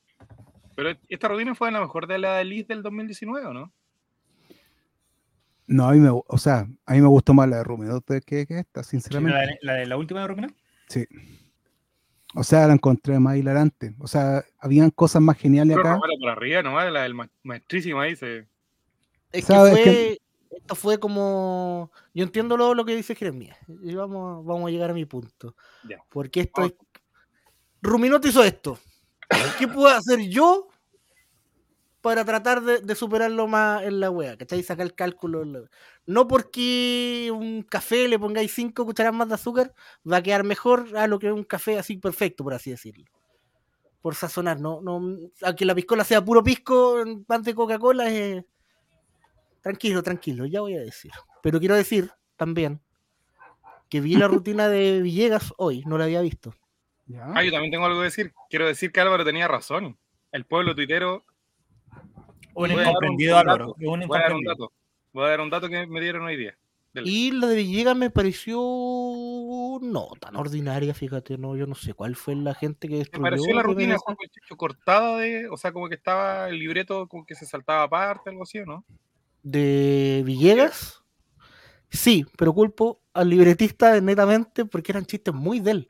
Pero esta rutina fue la mejor de la Elite del 2019, ¿o no? No, a mí me, o sea, a mí me gustó más la de Rumido que, que esta, la, sinceramente. de, la de la última de Rupina. Sí. O sea, la encontré más hilarante. O sea, habían cosas más geniales Pero acá. Por arriba nomás, la del ma- maestrísimo ahí se. Es que ¿Sabes fue, esto fue como, yo entiendo lo, lo que dice Jeremías y vamos, vamos a llegar a mi punto. Ya. Porque esto Vamos. es, Ruminote hizo esto. ¿Qué puedo hacer yo para tratar de, de superarlo más en la wea? ¿Cachai? Sacar el cálculo. en la- No porque un café le pongáis 5 cucharadas más de azúcar va a quedar mejor a lo que un café así perfecto, por así decirlo. Por sazonar, no, no, aunque la piscola sea puro pisco en pan de Coca-Cola, es, Tranquilo, tranquilo, ya voy a decir. Pero quiero decir también que vi la rutina de Villegas hoy, no la había visto. Ya. Ah, yo también tengo algo que decir. Quiero decir que Álvaro tenía razón. El pueblo tuitero. Un Voy a dar un- incomprendido, Álvaro. dato. Un Voy a dar un dato. Voy a dar un dato que me dieron hoy día. Dele. Y la de Villegas me pareció no tan ordinaria, fíjate, no, yo no sé cuál fue la gente que Me destruyó. pareció la rutina Juan Checho cortada de. O sea, como que estaba el libreto como que se saltaba aparte, algo así, ¿o ¿no? de Villegas. Sí, pero culpo al libretista netamente porque eran chistes muy de él.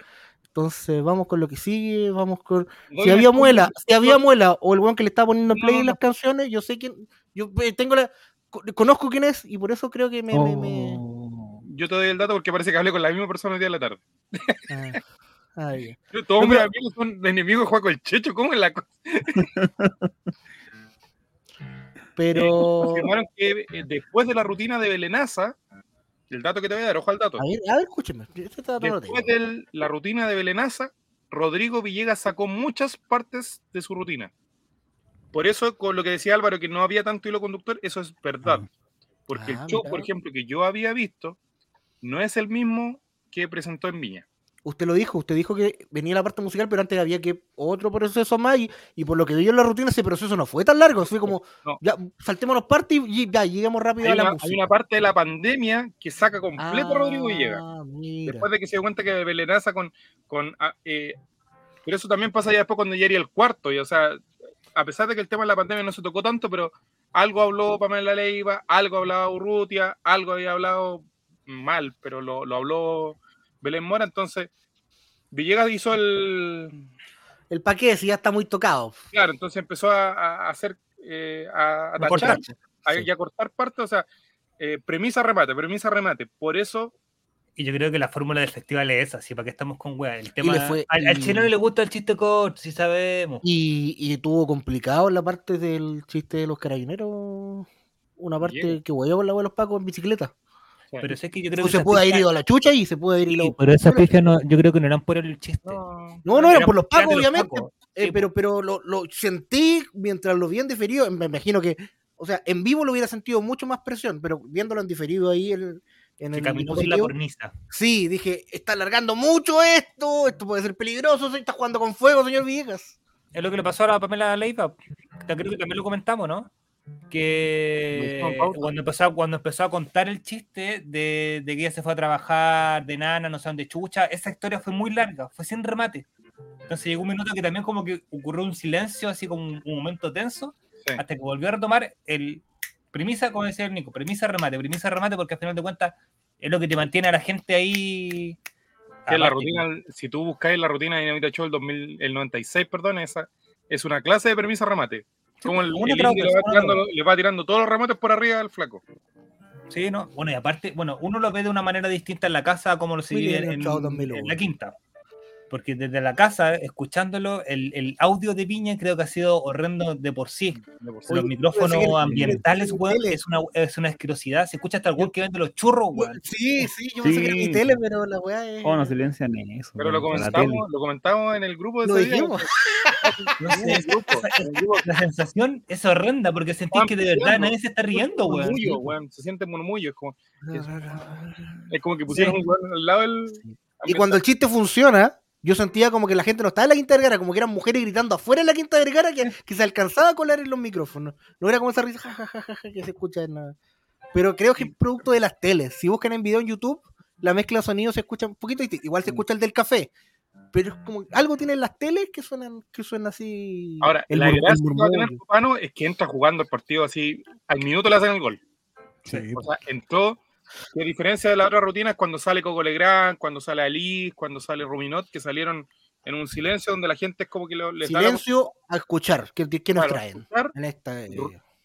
Entonces, vamos con lo que sigue, vamos con si había muela, si había muela o el weón que le estaba poniendo play no, las canciones, yo sé quién, yo eh, tengo la, co- conozco quién es y por eso creo que me, me- me- Oh. Yo te doy el dato porque parece que hablé con la misma persona el día de la tarde. ah, ah. Todos No, mis pero- amigos son enemigos de Juaco el Checho. ¿Cómo es la cosa? Pero que eh, después de la rutina de Belenaza, el dato que te voy a dar, ojo al dato. a ver, a ver, escúcheme, este. Después de la rutina de Belenaza, Rodrigo Villegas sacó muchas partes de su rutina. Por eso, con lo que decía Álvaro, que no había tanto hilo conductor, eso es verdad. Porque Ah, el show, mira. por ejemplo, que yo había visto, no es el mismo que presentó en Viña. Usted lo dijo, usted dijo que venía la parte musical, pero antes había que otro proceso más y, y por lo que vi en la rutina ese proceso no fue tan largo, fue como, No. ya, saltémonos parte y, y ya, lleguemos rápido Hay a la una, música. hay una parte de la pandemia que saca completo a Rodrigo Villegas. Ah, mira. Después de que se dio cuenta que Belenaza con. con ah, eh, pero eso también pasa ya después cuando ya era el cuarto. Y, o sea, a pesar de que el tema de la pandemia no se tocó tanto, pero algo habló Pamela Leiva, algo hablaba Urrutia, algo había hablado mal, pero lo, lo habló Belén Mora. Entonces, Villegas hizo el. El paquete sí ya está muy tocado. Claro, entonces empezó a, a hacer. eh, a, a A cortar. tachar, a- Sí. y a cortar parte, o sea, eh, premisa remate, premisa remate. Por eso Y yo creo que la fórmula del festival es esa, así para qué estamos con weá. El tema, fue- al, al y- chino no le gusta el chiste corto, si sabemos. Y, y tuvo complicado la parte del chiste de los carabineros. Una parte Bien. que hueó con la de los pacos en bicicleta. Pero sé que yo creo que se pudo haber ido a la chucha y se pudo haber ido. Sí, pero esas pifias no, yo creo que no eran por el chiste. no, No, no, eran por los los obviamente. pacos. Eh, Sí, pero pero lo, lo sentí mientras lo vi en diferido. Me imagino que, o sea, en vivo lo hubiera sentido mucho más presión, pero viéndolo en diferido ahí en, en el caminó sin la cornisa. Sí, dije, está alargando mucho esto, esto puede ser peligroso, se está jugando con fuego, señor Villegas. Es lo que le pasó a la Pamela Leiva. Creo que también lo comentamos, ¿no? Que cuando empezó, cuando empezó a contar el chiste de, de que ella se fue a trabajar, de nana, no sé dónde chucha, esa historia fue muy larga, fue sin remate. Entonces llegó un minuto que también como que ocurrió un silencio, así como un, un momento tenso, Sí. hasta que volvió a retomar el premisa, como decía el Nico, premisa remate, premisa remate, porque al final de cuentas es lo que te mantiene a la gente ahí. Que la rutina, si tú buscáis la rutina de Dinamita Show el, 2000, el 96, perdón, esa es una clase de permiso remate. Como el, el le, va tirando, le va tirando todos los remates por arriba al flaco. Sí, ¿no? Bueno, y aparte, bueno, uno lo ve de una manera distinta en la casa como lo se vive bien, en, Chavo 2001. en la quinta. Porque desde la casa, escuchándolo, el, el audio de Piña creo que ha sido horrendo de por sí. de por sí. Oye, Los micrófonos el- ambientales, el- weón, el- es una, es una asquerosidad. Se escucha hasta el weón que vende los churros, weón. Sí, sí, yo pensé que era mi Sí. tele, pero la weá es. Oh, no silencian eso. Pero lo comentamos, lo comentamos en el grupo de Lo ese día. dijimos. No sé, esa- esa- la sensación es horrenda porque sentís Juan, que de verdad nadie se está riendo, weón. Murmullo, weón. Se siente murmullo. Es como, es como que pusieron Sí. un weón al lado del. Y cuando el chiste funciona, yo sentía como que la gente no estaba en la Quinta Vergara, como que eran mujeres gritando afuera en la Quinta Vergara que, que se alcanzaba a colar en los micrófonos. No era como esa risa ja, ja, ja, ja, ja, que se escucha en la... Pero creo que es producto de las teles. Si buscan en video en YouTube, la mezcla de sonidos se escucha un poquito distinto. Igual se escucha el del café. Pero es como algo tienen las teles que suenan, que suenan así. Ahora, el la gracia que va a tener murmullo. Copano es que entra jugando el partido así, al minuto le hacen el gol. Sí, O sea, entró. Y a diferencia de la otra rutina es cuando sale Coco Legrand, cuando sale Alice, cuando sale Ruminot, que salieron en un silencio donde la gente es como que lo- les da la Silencio a escuchar. ¿Qué, qué nos Claro, traen? escuchar. En esta, eh,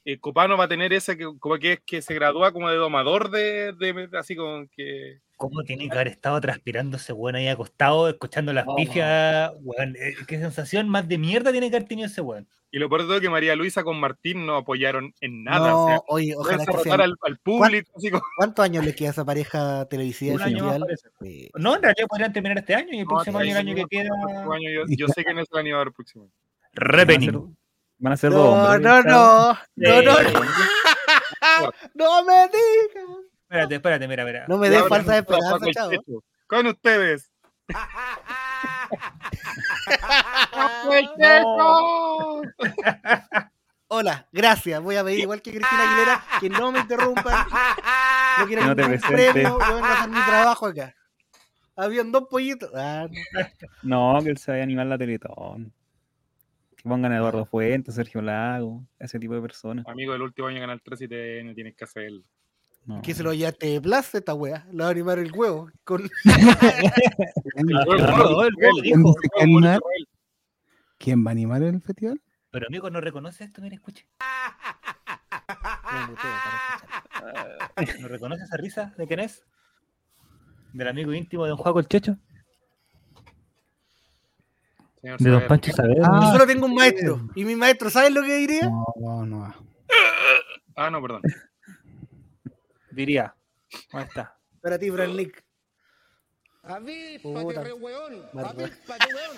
eh, Copano va a tener ese que como que es que se gradúa como de domador de, de- así como que ¿Cómo tiene que haber estado transpirando ese weón ahí acostado, escuchando las Oh. pifias? Weón, eh, qué sensación más de mierda tiene que haber tenido ese weón. y lo peor de todo es que María Luisa con Martín no apoyaron en nada. no, o sea, oye, ojalá que sean- al, al público, ¿Cuántos años le queda a esa pareja televisiva Un año No, en realidad podrían terminar este año y el no, próximo año, el año que queda. próximo año yo, yo sé que no es el animador próximo. año. Repening. Van a ser dos No, hombres. no, no, no, no, no, no me digas. Espérate, espérate, mira, mira. No me des falsa esperanza, chavo. Con ustedes. No. Hola, gracias. Voy a pedir igual que Cristina Aguilera que no me interrumpan. No quiero Que no presente. premio. Yo vengo a hacer mi trabajo acá. Habían dos pollitos. Ah, no. No, que él se vaya a animar la Teletón. Que pongan a Eduardo Fuentes, Sergio Lago, ese tipo de personas. Amigo del último año en Canal 3 y TN tienes que hacerlo. No. ¿Qué se lo llevaste de plaza esta wea? Le va a animar el huevo. Con... ¿Quién, el que va a animar el festival? Pero amigo, no reconoce esto, mira, escuche. ¿No reconoce esa risa de quién es? Del amigo íntimo de Don Juaco el Checho. Señor De Don. Pancho Saavedra. Ah, Yo solo tengo un maestro. Y mi maestro, ¿sabes lo que diría? No, no, no. Ah, no, perdón. Diría. Ahí está. Para ti, Fran Nick. Puta. Avíspate, re weón. Avíspate, weón.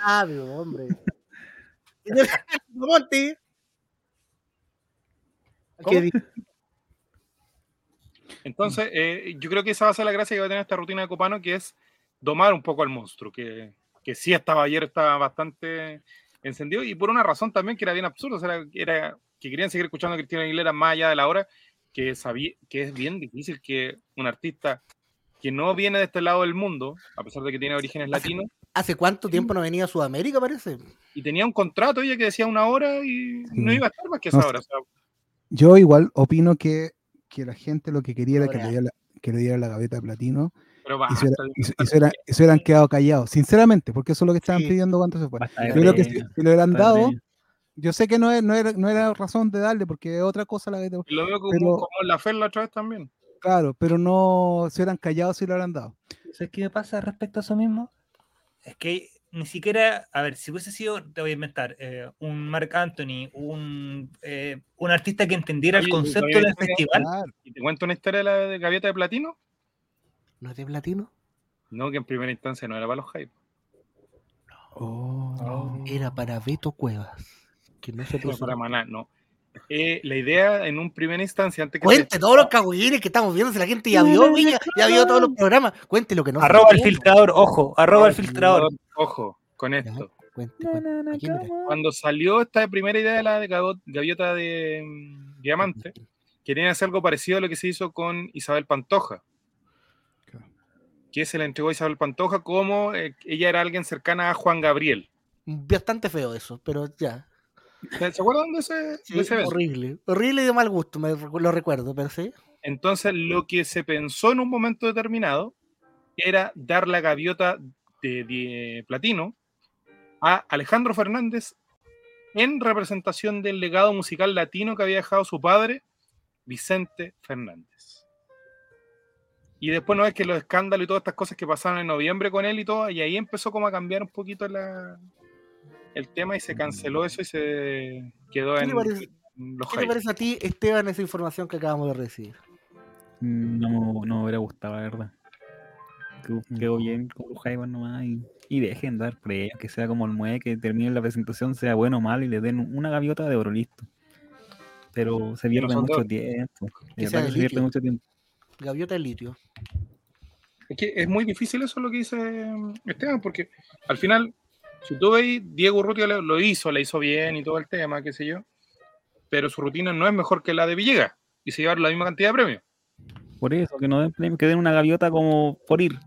Ah, pero hombre. ¿Cómo? ¿Qué Entonces, eh, yo creo que esa va a ser la gracia que va a tener esta rutina de Copano, que es domar un poco al monstruo, que, que sí estaba ayer, estaba bastante encendido, y por una razón también que era bien absurdo, o sea, era, que querían seguir escuchando a Cristina Aguilera más allá de la hora, que, sabía, que es bien difícil que un artista que no viene de este lado del mundo, a pesar de que tiene orígenes latinos, ¿Hace cuánto tiempo no venía a Sudamérica, parece? y tenía un contrato ella que decía una hora y no iba a estar más que esa hora. o sea, Yo igual opino que, que la gente lo que quería era que le, diera la, que le diera la gaveta de platino pero y se, y se- y basta. se hubiera- y se hubieran quedado callados, sinceramente, porque eso es lo que estaban Sí. pidiendo cuando se fueron. Yo creo que si, si le hubieran dado, yo sé que no, es- no, era, no era razón de darle, porque es otra cosa la gaveta. Lo veo como, pero- como la fe la otra vez también. Claro, pero no se hubieran callado si lo hubieran dado. ¿Sabes qué me pasa respecto a eso mismo? Es que ni siquiera, a ver, si hubiese sido, te voy a inventar, eh, un Mark Anthony, un, eh, un artista que entendiera el concepto del festival. ¿Y te cuento una historia de la de Gaviota de Platino? ¿No es de platino? No, que en primera instancia no era para los hype. Oh. Era para Beto Cuevas. Que no se Era puso. para Maná, no. Eh, la idea en un primera instancia, antes que Cuente todos los cagüines que estamos viendo, si la gente ya vio, ya vio todos los programas. Cuente lo que no arroba el filtrador, ojo, arroba el filtrador. Ojo con esto. Cuente, cuente. Mira. Cuando salió esta primera idea de la de gaviota de mm, diamante, querían hacer algo parecido a lo que se hizo con Isabel Pantoja. Que se le entregó a Isabel Pantoja como eh, ella era alguien cercana a Juan Gabriel. Bastante feo eso, pero ya. ¿Se acuerdan de ese, de Sí, evento? horrible. Horrible y de mal gusto, me lo recuerdo, pero sí. Entonces, lo que se pensó en un momento determinado era dar la gaviota de, de platino a Alejandro Fernández en representación del legado musical latino que había dejado su padre, Vicente Fernández. Y después no es que los escándalos y todas estas cosas que pasaron en noviembre con él y todo, y ahí empezó como a cambiar un poquito la, el tema y se canceló eso y se quedó ¿Qué en, parece, en los qué te parece a ti, Esteban, esa información que acabamos de recibir? Mm, No, no me hubiera gustado, la verdad. Quedó, Mm. quedó bien con los Jaivas nomás y, y dejen dar premios, que sea como el mueve, que termine la presentación, sea bueno o mal, y le den una gaviota de oro, listo. Pero se pierde mucho tiempo. Que se pierde mucho tiempo. Gaviota de litio. Es que es muy difícil eso lo que dice mm, Esteban, porque al final, si tú veis, Diego Urrutia lo, lo hizo, le hizo bien y todo el tema, qué sé yo, pero su rutina no es mejor que la de Villegas y se llevaron la misma cantidad de premios. Por eso, que no den premios, que den una gaviota como por ir.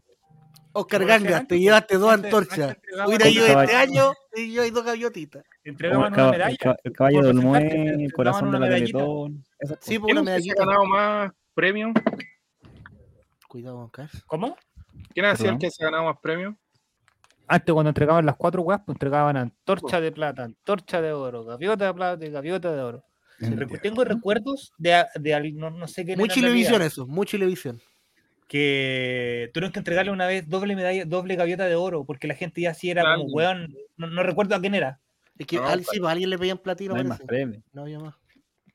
Oscar Ganga, te llevaste dos antorchas. Hubiera ido este año y yo hay dos gaviotitas. Entregaban el, una medalla. el caba- el caballo por del Mue, entregaban corazón de una la. Teletón. Sí, cosas. pues ¿Quién una el medallita. ganado más premios? Cuidado, Juan Carlos. ¿Cómo? ¿Quién ha sido el que se ha ganado más premios? Antes cuando entregaban las cuatro weas, pues entregaban antorcha de plata, antorcha de oro, gaviota de plata y gaviota de oro. Tengo recuerdos de, de al- no, no sé qué Muy chilevisión eso, muy chilevisión. que tuvieron que entregarle una vez doble medalla, doble gaviota de oro, porque la gente ya sí era Claro. como weón, no, no recuerdo a quién era, Es que No, al, sí, pues, a alguien le pedían platino. No hay más. No había más.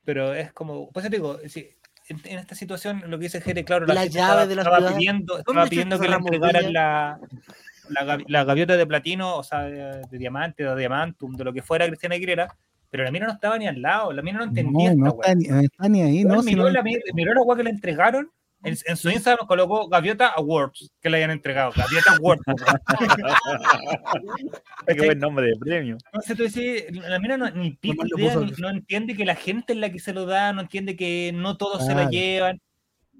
pero es como, pues te digo, sí, en, en esta situación lo que dice Jere, claro, la, La gente llave estaba, de la estaba ciudad. pidiendo, ¿Dónde estaba pidiendo que le entregaran la, la, la gaviota de platino, o sea, de, de diamante, de diamantum, de lo que fuera Cristiana Aguilera, pero la mina no estaba ni al lado, la mina no entendía No, no esta está, ni, no está ni ahí, ¿no? Si miró, no- la, miró la weá que le entregaron. En, en su Instagram colocó Gaviota Awards que le hayan entregado. Gaviota Awards. Qué buen nombre de premio. Entonces tú decís, la mina no, ni pico le idea, ni- eso. no entiende que la gente es la que se lo da, no entiende que no todos se la llevan.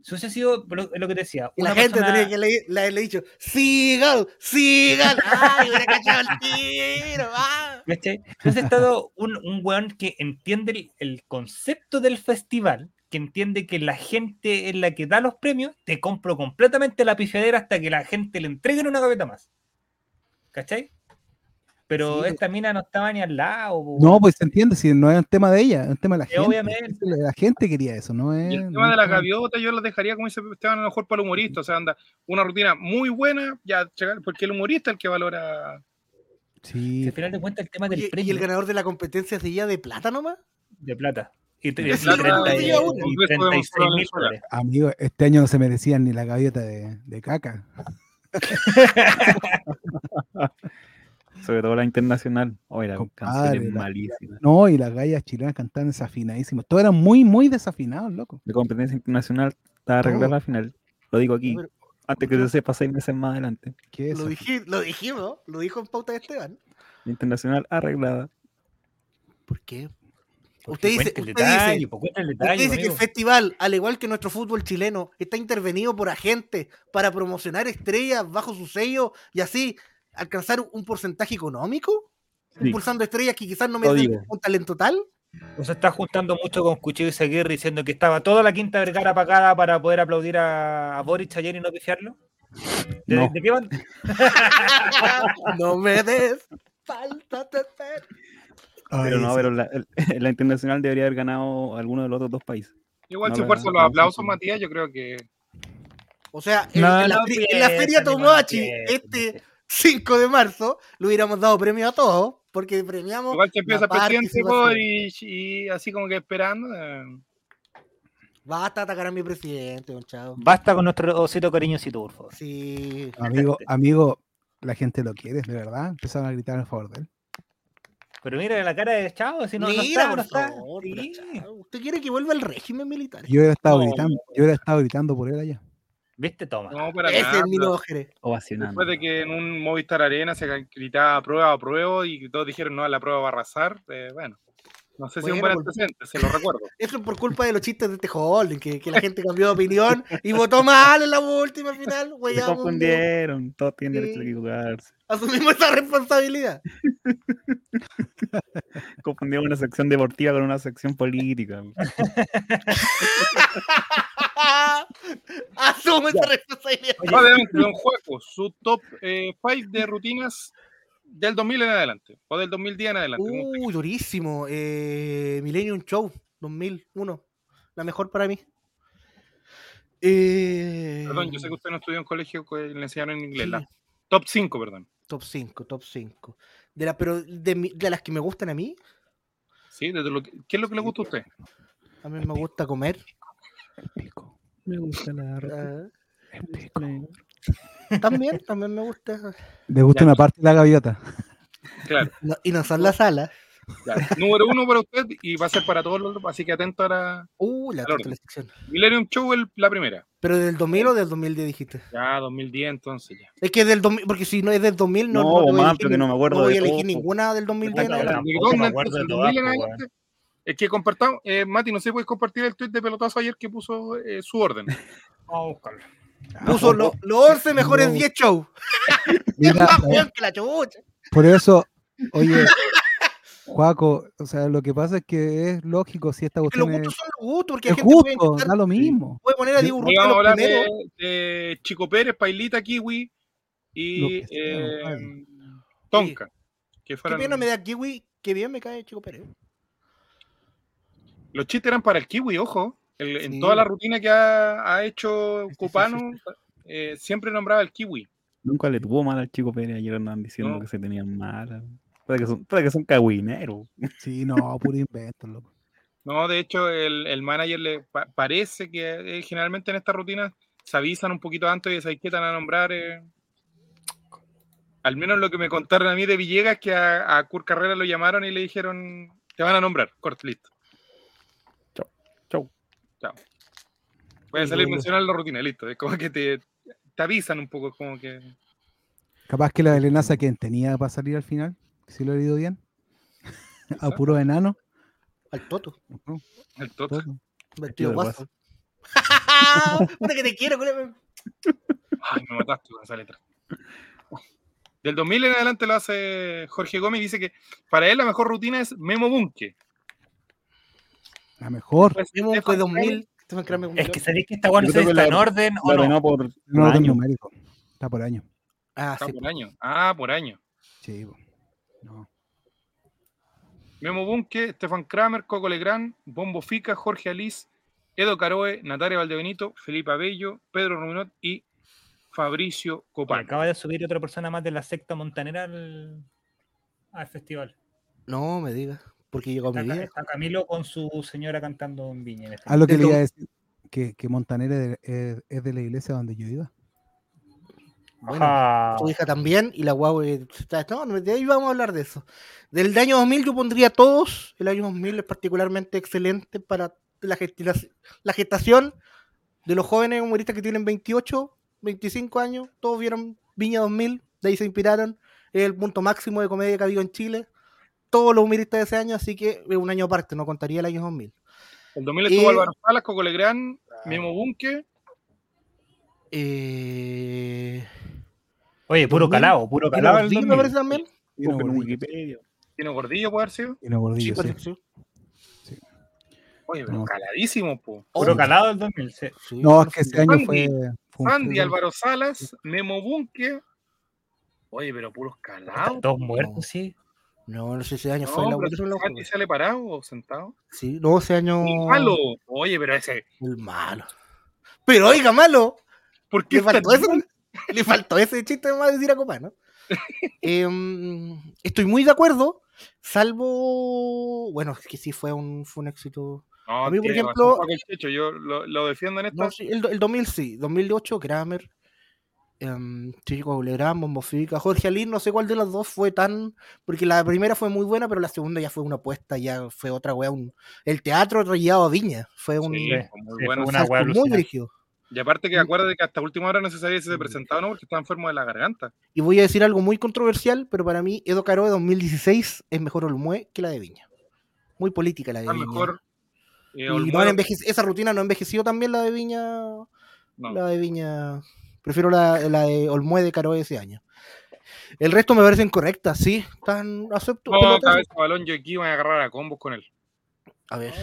Si hubiese sido lo, lo que te decía. Y la una gente persona- tenía que le- le haberle dicho, ¡Sigan! ¡Sigan! ¡Ay, hubiera cachado el tiro! ¡Ah! Entonces ha estado un, un weón que entiende el, el concepto del festival, que entiende que la gente es la que da los premios, te compro completamente la pifiadera hasta que la gente le entreguen una gaveta más. ¿Cachai? Pero Sí, esta mina no estaba ni al lado. No, pues se entiende, si no es un tema de ella, es un tema de la gente. obviamente. La gente quería eso, no es. Y el no tema de la gaviota yo lo dejaría, como dice Esteban, a lo mejor para el humorista. O sea, anda, una rutina muy buena, ya, porque el humorista es el que valora. Si Sí, al final de cuentas el tema del Oye, ¿Y premio el ganador de la competencia seguía de plata nomás? de plata. Y, te- De y plata, 30 y- tenía uno. y Un beso de 36 mil dólares. amigo, este año no se merecían ni la gaviota de, de caca. Sobre todo la internacional. Oye, la Compadre, la- malísima. No, y las gallas chilenas cantaban desafinadísimos. Todos eran muy, muy desafinados, loco. De competencia internacional está arreglada la final. Lo digo aquí. Pero- Antes que se sepa seis meses más adelante. ¿Qué es Lo, lo dijimos, lo dijo en pauta de Esteban. Internacional arreglada. ¿Por qué? Usted dice, usted detalle, usted que el festival, al igual que nuestro fútbol chileno, está intervenido por agentes para promocionar estrellas bajo su sello y así alcanzar un porcentaje económico, Sí. impulsando estrellas que quizás no digo. un talento tal. O se está juntando mucho con Cuchillo y Seguirre diciendo que estaba toda la quinta vergara pagada para poder aplaudir a, a Boric ayer y no pifiarlo. ¿De, No. de qué van? no me des falta de fe. Pero Ay, no, sí. pero la, el- la internacional debería haber ganado alguno de los otros dos países. Igual No, si fuerzan los no, aplausos, sí. Matías, yo creo que. O sea, en, No, en la, no fri- en la piensa, feria Tomodachi, este 5 de marzo, le hubiéramos dado premio a todos, porque premiamos. Igual que empieza presidente y así como que esperando. eh, Basta atacar a mi presidente, don Chavo. Basta con nuestro osito cariñosito, por favor. Sí. Amigo, amigo, la gente lo quiere, de verdad. Empezaron a gritar a favor de él. Pero mira la cara de Chavo, si no, no Mira, está, por no está. Sí. ¿Usted quiere que vuelva el régimen militar? Yo hubiera estado No. gritando, yo hubiera estado gritando por él allá. ¿Viste? Toma. No, para Ese nada. es mi Jerez. Ovacionando. Después de que en un Movistar Arena se gritaba prueba a prueba y todos dijeron no, la prueba va a arrasar, eh, bueno, no sé si es un Bueno, buen pues- antecedente, se lo recuerdo. Eso es por culpa de los chistes de este holding, que, que la gente cambió de opinión y votó mal en la última final. Confundieron, todos tienen derecho a equivocarse. Asumimos esa responsabilidad. Confundieron una sección deportiva con una sección política. Asumo esa responsabilidad. Obviamente, don Juaco, su top 5 de rutinas del 2000 en adelante, o del 2010 en adelante. Uy, durísimo. Eh, Millennium Show 2001. La mejor para mí. Eh, Perdón, yo sé que usted no estudió en colegio, que le enseñaron en inglés. sí, la top 5, perdón. Top 5, top 5. De la, pero de, mi- de las que me gustan a mí, ¿Sí? Desde lo que- ¿Qué es lo que le gusta a usted? a mí me gusta comer. El pico. Me gusta la ah, El pico. También, también me gusta. Le gusta Ya. una parte de la gaviota. Claro. No- y no son las alas. Número uno para usted y va a ser para todos los así que atento a la Uh, la, la sección. Millennium Show, el- la primera. Pero del 2000 o del 2010 dijiste. Ya, 2010 entonces ya. Es que del 2000, porque si no es del 2000, no, No, no más, elegir porque no me acuerdo no voy a elegir todo, po. ninguna del 2010. Puta, en la adelante. ¿De tampoco me dónde, acuerdo de entonces, todas, 2000 en po, adelante? Es que compartamos, eh, Mati, no sé si puedes compartir el tweet de pelotazo ayer que puso eh, su orden. Vamos a buscarlo. Puso lo- los 11 mejores No. 10 shows. Mira, Más weón que la chucha. por eso, oye, Juaco, o sea, lo que pasa es que es lógico si esta Que los cuestión es, gustos son los gustos, porque es gente puede, justo, intentar- da lo mismo. puede poner a Diego Urrutia a los hablar de, de Chico Pérez, Pailita, Kiwi Lo y sea, eh. Tonka. Que Qué fueron, pena me da Kiwi, qué bien me cae Chico Pérez. Los chistes eran para el Kiwi, ojo. El- En toda la rutina que ha, ha hecho Sí, sí, Copano, sí, eh, siempre nombraba al Kiwi. Nunca le tuvo mal al chico Pérez. Ayer andaban diciendo No. que se tenían mal. Puede que son, que son cagüineros. Sí, no, puro invento, loco. No, de hecho, el, el manager le pa- parece que eh, generalmente en esta rutina se avisan un poquito antes y se quitan a nombrar. eh, al menos lo que me contaron a mí de Villegas, que a, a Kurt Carrera lo llamaron y le dijeron: Te van a nombrar, corto, listo. Chao. Voy a salir oye. mencionar la rutina, listo. Es como que te, te avisan un poco, como que. Capaz que la de Lenaza quien tenía para salir al final, si lo he leído bien. A puro enano. Al Toto, El toto. todo. vestido guaso. Puta que te quiero. Ay, me mataste con esa letra. Del 2000 en adelante lo hace Jorge Gómez y dice que para él la mejor rutina es Memo Bunke. La mejor. Pues, Tenemos un Stefan 2000. Stefan Kramer, Es que sabéis que esta weá no sé si está en la- orden o no. no por, No orden año. numérico. Está por año. Ah, Ah, sí. por año. Ah, por año. Sí, no. Memo Bunke, Stefan Kramer, Coco Legrand, Bombo Fica, Jorge Alice, Edo Caroe, Natalia Valdebenito, Felipe Abello, Pedro Ruminot y Fabricio Copán. Acaba de subir otra persona más de la secta montanera al, al festival. No me digas. Porque llegó mi Está, Ca- vida. está Camilo con su señora cantando en Viña. en este Ah, lo que le iba a decir, que, que Montanera es de, es- es de la iglesia donde yo iba. Bueno, Ajá. su hija también. Y la guau. eh, No, de ahí vamos a hablar de eso. Del año 2000 yo pondría todos. El año 2000 es particularmente excelente para la, la gestación de los jóvenes humoristas que tienen 28, 25 años. Todos vieron Viña 2000. De ahí se inspiraron. Es el punto máximo de comedia que ha habido en Chile. Todos los humoristas de ese año, así que es un año aparte, no contaría el año 2000. El 2000 estuvo Y- Álvaro Salas, Coco Legrand, Memo Bunke. Eh... Oye, puro 2000, calado, puro Tino calado. el Gordillo, me 2000. parece también. Gordillo. Tino Gordillo puede haber sido. Y no Sí, gordillo, sí. sí. Oye, pero No. caladísimo, po. Puro Oh, calado el 2000. sí. sí, No, es que ese año fue. fue fútbol. Álvaro Salas, Memo Bunke. Oye, pero puros calados. Todos muertos, sí. No, no sé si ese año No, fue la pero Sandy jugué. sale parado o sentado. Sí, no, ese año. Ni malo. Oye, pero ese. El malo. Pero oiga, malo. ¿Por qué Le faltó eso. Le faltó ese chiste más decir a Copa, ¿no? Em, estoy muy de acuerdo, salvo. Bueno, es que sí fue un, fue un éxito. No, A mí, por ejemplo- el yo lo, lo defiendo en esta. No, sí, el, el 2000 sí, 2008, Kramer. Um, Chico Legrand, Bombofica, Jorge Alín, no sé cuál de las dos fue tan. Porque la primera fue muy buena, pero la segunda ya fue una apuesta, ya fue otra wea. Un, el teatro rayado a Viña. Fue un Sí, muy bueno. una muy brígido. Y aparte que acuérdate que hasta última hora no se sabía si se presentaba o no porque estaba enfermo de la garganta. Y voy a decir algo muy controversial, pero para mí Edo Caro de 2016 es mejor Olmue que la de Viña. Muy política la de A Viña. mejor. eh, Y no han envejec- esa rutina no ha envejecido también la de Viña. no. La de Viña. Prefiero la, la de Olmue de Caro de ese año. El resto me parecen correctas, sí. Están acepto. No, cabeza de balón, yo aquí voy a agarrar a combos con él. A ver.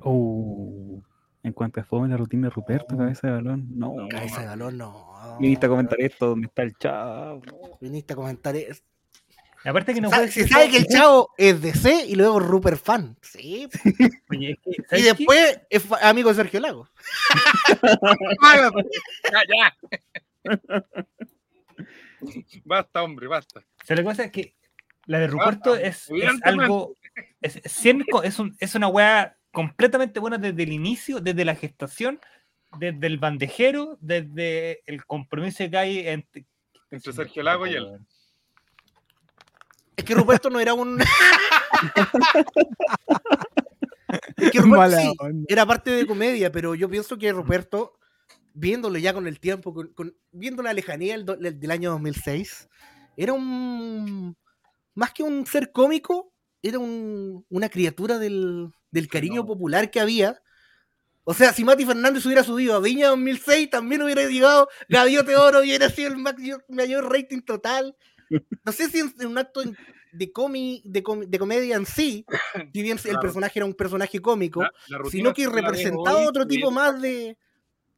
Oh, encuentra fome la rutina de Ruperto, cabeza de balón. No, Cabeza de balón, no. viniste a comentar esto donde está el chavo. Viniste a comentar eso. Y aparte que no puede Se ser sabe que el chavo es de C y luego Rupert fan. Sí. Oye, Y después es amigo de Sergio Lago. ya, ya. basta, hombre, basta. O sea, la cosa es que la de Ruperto es, algo. Es, es, un- es una weá completamente buena desde el inicio, desde la gestación, desde el bandejero, desde el compromiso que hay entre. Entre Sergio Lago y él. Es que Ruperto no era un. es que Ruperto Mala sí, onda. era parte de comedia, pero yo pienso que Ruperto, viéndolo ya con el tiempo, con, con- viendo la lejanía del, do- del- del año 2006, era un. Más que un ser cómico, era un- una criatura del, del cariño No. popular que había. O sea, si Mati Fernández hubiera subido a Viña 2006, también hubiera llegado Gaviote Oro, hubiera sido el mayor rating total. No sé si en, en un acto de, comi, de, com- de comedia en sí, si bien el personaje era un personaje cómico, La- la rutina sino que representaba hoy, otro tipo más de,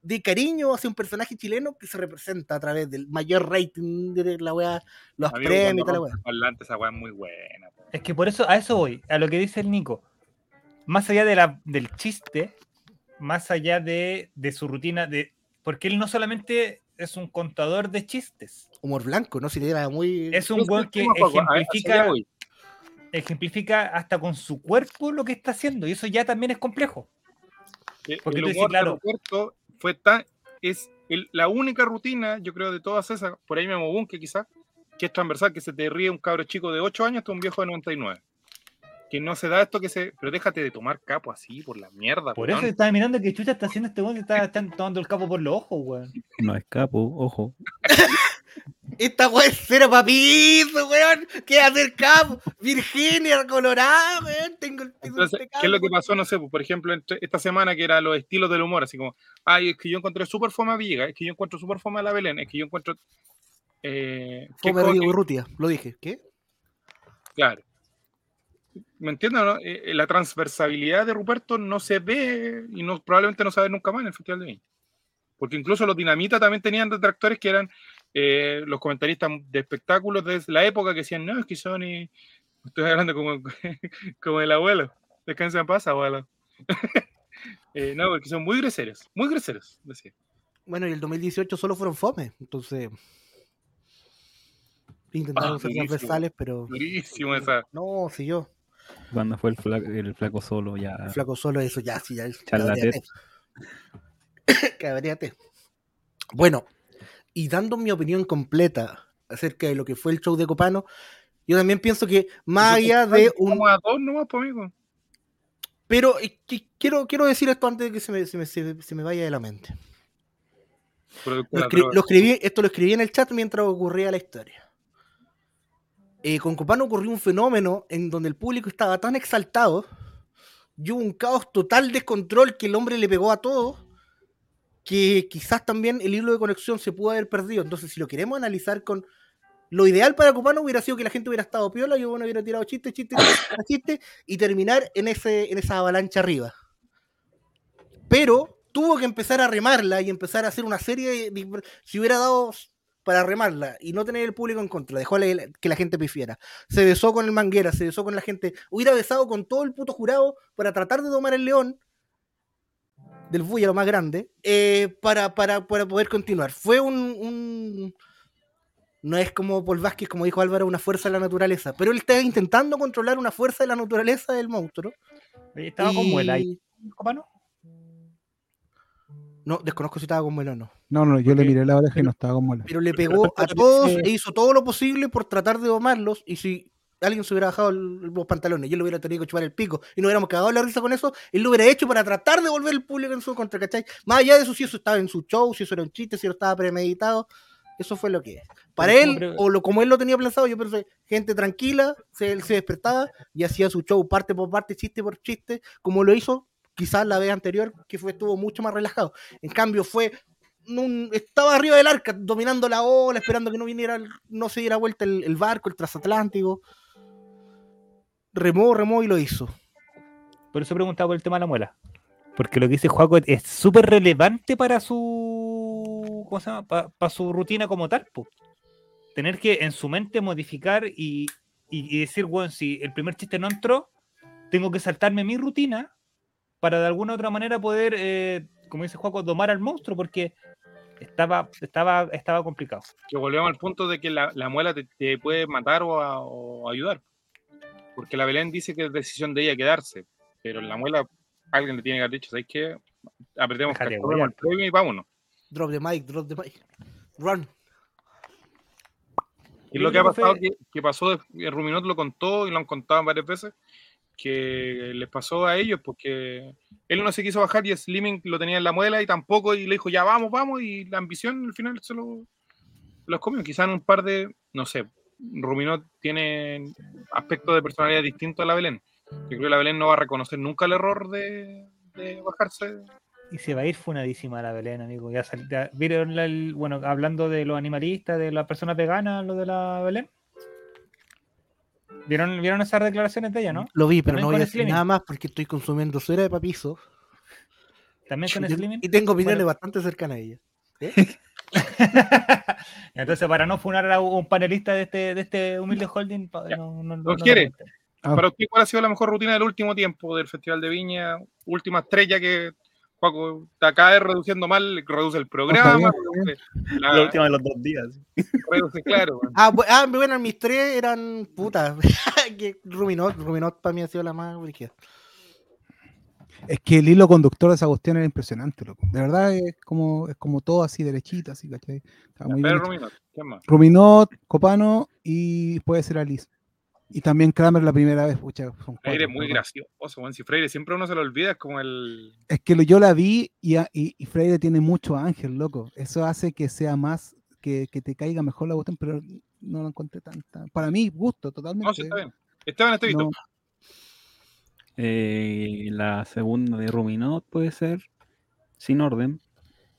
de cariño hacia un personaje chileno que se representa a través del mayor rating de la weá, los amigo, premios y rompe weá. esa weá es muy buena. Es que por eso, a eso voy, a lo que dice el Nico. Más allá de la, del chiste, más allá de, de su rutina, de porque él no solamente es un contador de chistes, Humor blanco, ¿no? Si era muy. es un weón que ejemplifica, ejemplifica hasta con su cuerpo lo que está haciendo, y eso ya también es complejo. Que Porque el tú dices, humor de claro. Roberto fue tan, es el- la única rutina, yo creo, de todas esas, por ahí Memo Bunke quizás, que es transversal, que se te ríe un cabro chico de 8 años hasta un viejo de 99. Que no se da esto que se. Pero déjate de tomar capo así, por la mierda. Por weón. eso estaba mirando que chucha está haciendo este weón que está, está tomando el capo por los ojos, weón. No escapo, ojo. Esta weá es cero papito, weón. ¿Qué hacer capo? Virginia, Colorado, weón. Tengo el Entonces, impecable, ¿qué es lo que weón. pasó? No sé, pues, por ejemplo, entre esta semana que era los estilos del humor, así como, ay, es que yo encontré súper fome a Villegas, es que yo encuentro súper fome a la Belén, es que yo encuentro. Eh, que Fome es que- Urrutia, lo dije. ¿Qué? Claro. ¿Me entiendes? no? Eh, la transversabilidad de Ruperto no se ve y no, probablemente no se ver nunca más en el Festival de Viña. Porque incluso los Dinamita también tenían detractores que eran eh, los comentaristas de espectáculos de la época que decían, no, es que son y... Estoy hablando como, como el abuelo. Descansa en paz, abuelo. Eh, no, porque son muy groseros, muy groseros, decía. Bueno, y el 2018 solo fueron fome, entonces. Intentaron Ah, ser transversales, pero. Durísimo esa. No, si yo. Cuando fue el flaco, el flaco solo ya. El flaco solo, eso ya, sí, ya. Charlatán. cabríate. Cabríate. Bueno, y dando mi opinión completa acerca de lo que fue el show de Copano, yo también pienso que más allá de un. Como a dos nomás, pues, amigo. Pero eh, que- quiero, quiero decir esto antes de que se me, se me- se me- se me vaya de la mente. Lo, Productora, escri- droga. lo escribí, esto lo escribí en el chat mientras ocurría la historia. Eh, con Copano ocurrió un fenómeno en donde el público estaba tan exaltado y hubo un caos total descontrol que el hombre le pegó a todos que quizás también el hilo de conexión se pudo haber perdido. Entonces, si lo queremos analizar con lo ideal para Copano hubiera sido que la gente hubiera estado piola, yo bueno, hubiera tirado chiste, chiste, chiste, chiste y terminar en, ese, en esa avalancha arriba. Pero tuvo que empezar a remarla y empezar a hacer una serie de- si hubiera dado para remarla y no tener el público en contra, dejó que la gente pifiera. Se besó con el Manguera, se besó con la gente, hubiera besado con todo el puto jurado para tratar de domar el león del Bulla, lo más grande, eh, para, para, para poder continuar. Fue un, un- No es como Paul Vázquez, como dijo Álvaro, una fuerza de la naturaleza, pero él está intentando controlar una fuerza de la naturaleza del monstruo. Oye, Estaba con muela ahí, y- Copano. No, desconozco si estaba con muela o no. No, no, yo le miré la oreja y no estaba con muela. pero le pegó a todos e hizo todo lo posible por tratar de domarlos y si alguien se hubiera bajado el- los pantalones y él lo hubiera tenido que chupar el pico y nos hubiéramos cagado la risa con eso, él lo hubiera hecho para tratar de volver el público en su contra, ¿cachai? Más allá de eso, si eso estaba en su show, si eso era un chiste, si eso estaba premeditado, eso fue lo que es. Para Pero él, o lo, como él lo tenía pensado, yo pensé, gente tranquila, se, él se despertaba y hacía su show parte por parte, chiste por chiste, como lo hizo quizás la vez anterior, que fue estuvo mucho más relajado. En cambio, fue estaba arriba del arca, dominando la ola, esperando que no viniera, no se diera vuelta el, barco, el transatlántico. Remó, remó y lo hizo. Por eso preguntaba por el tema de la muela. Porque lo que dice Juaco es súper relevante para su. ¿Cómo se llama? Para su rutina como tal. Tener que en su mente modificar y, y- y decir, bueno, si el primer chiste no entró, tengo que saltarme mi rutina para de alguna u otra manera poder, eh, como dice Juaco, domar al monstruo, porque estaba, estaba, estaba complicado. Que volvemos al punto de que la, la muela te, te puede matar o, a- o ayudar. Porque la Belén dice que es decisión de ella quedarse. Pero en la muela alguien le tiene que haber dicho, ¿sabes qué? Apretemos el premio y vámonos. Drop the mic, drop the mic. Run. Y lo que ha pasado, que, que pasó, el Ruminot lo contó y lo han contado varias veces, que les pasó a ellos porque él no se quiso bajar y Slimming lo tenía en la muela y tampoco, y le dijo, ya vamos, vamos, y la ambición al final se lo, los comió. Quizás un par de, no sé, Ruminot tiene aspectos de personalidad distintos a la Belén. Yo creo que la Belén no va a reconocer nunca el error de, bajarse. Y se va a ir funadísima la Belén, amigo. Ya sal- ya- ¿Vieron la- el- bueno, hablando de los animalistas, de las personas veganas, lo de la Belén? ¿Vieron, ¿Vieron esas declaraciones de ella, no? Lo vi, pero no voy a decir nada más porque estoy consumiendo cera de papizo. También con Slimming. Y tengo opiniones Bueno. bastante cercanas a ella. Entonces, para no funar a un panelista de este, de este humilde holding, no, no, no-. Ah. Para usted, ¿cuál ha sido la mejor rutina del último tiempo del Festival de Viña? Última estrella que Juaco está cada vez reduciendo mal, reduce el programa, reduce, la- La última de los dos días. reduce, claro. Ah, ah, bueno, mis tres eran putas. Ruminot, Ruminot para mí ha sido la más brígida. Es que el hilo conductor de esa cuestión era impresionante, loco. De verdad es como, es como todo así derechita, así, ¿cachai? Está muy bien Pero hecho. Ruminot, ¿quién más? Ruminot, Copano y puede ser Alice. Y también Kramer la primera vez, pucha, son Freire cuatro, es muy gracioso, weón. Si Freire siempre uno se lo olvida, es como el. Es que lo- yo la vi y, y, y Freire tiene mucho ángel, loco. Eso hace que sea más, que, que te caiga mejor la cuestión, pero no lo encontré tanta. Para mí, gusto, totalmente. No, sí, está bien. Esteban Estevito. No, Eh, la segunda de Ruminot puede ser, sin orden.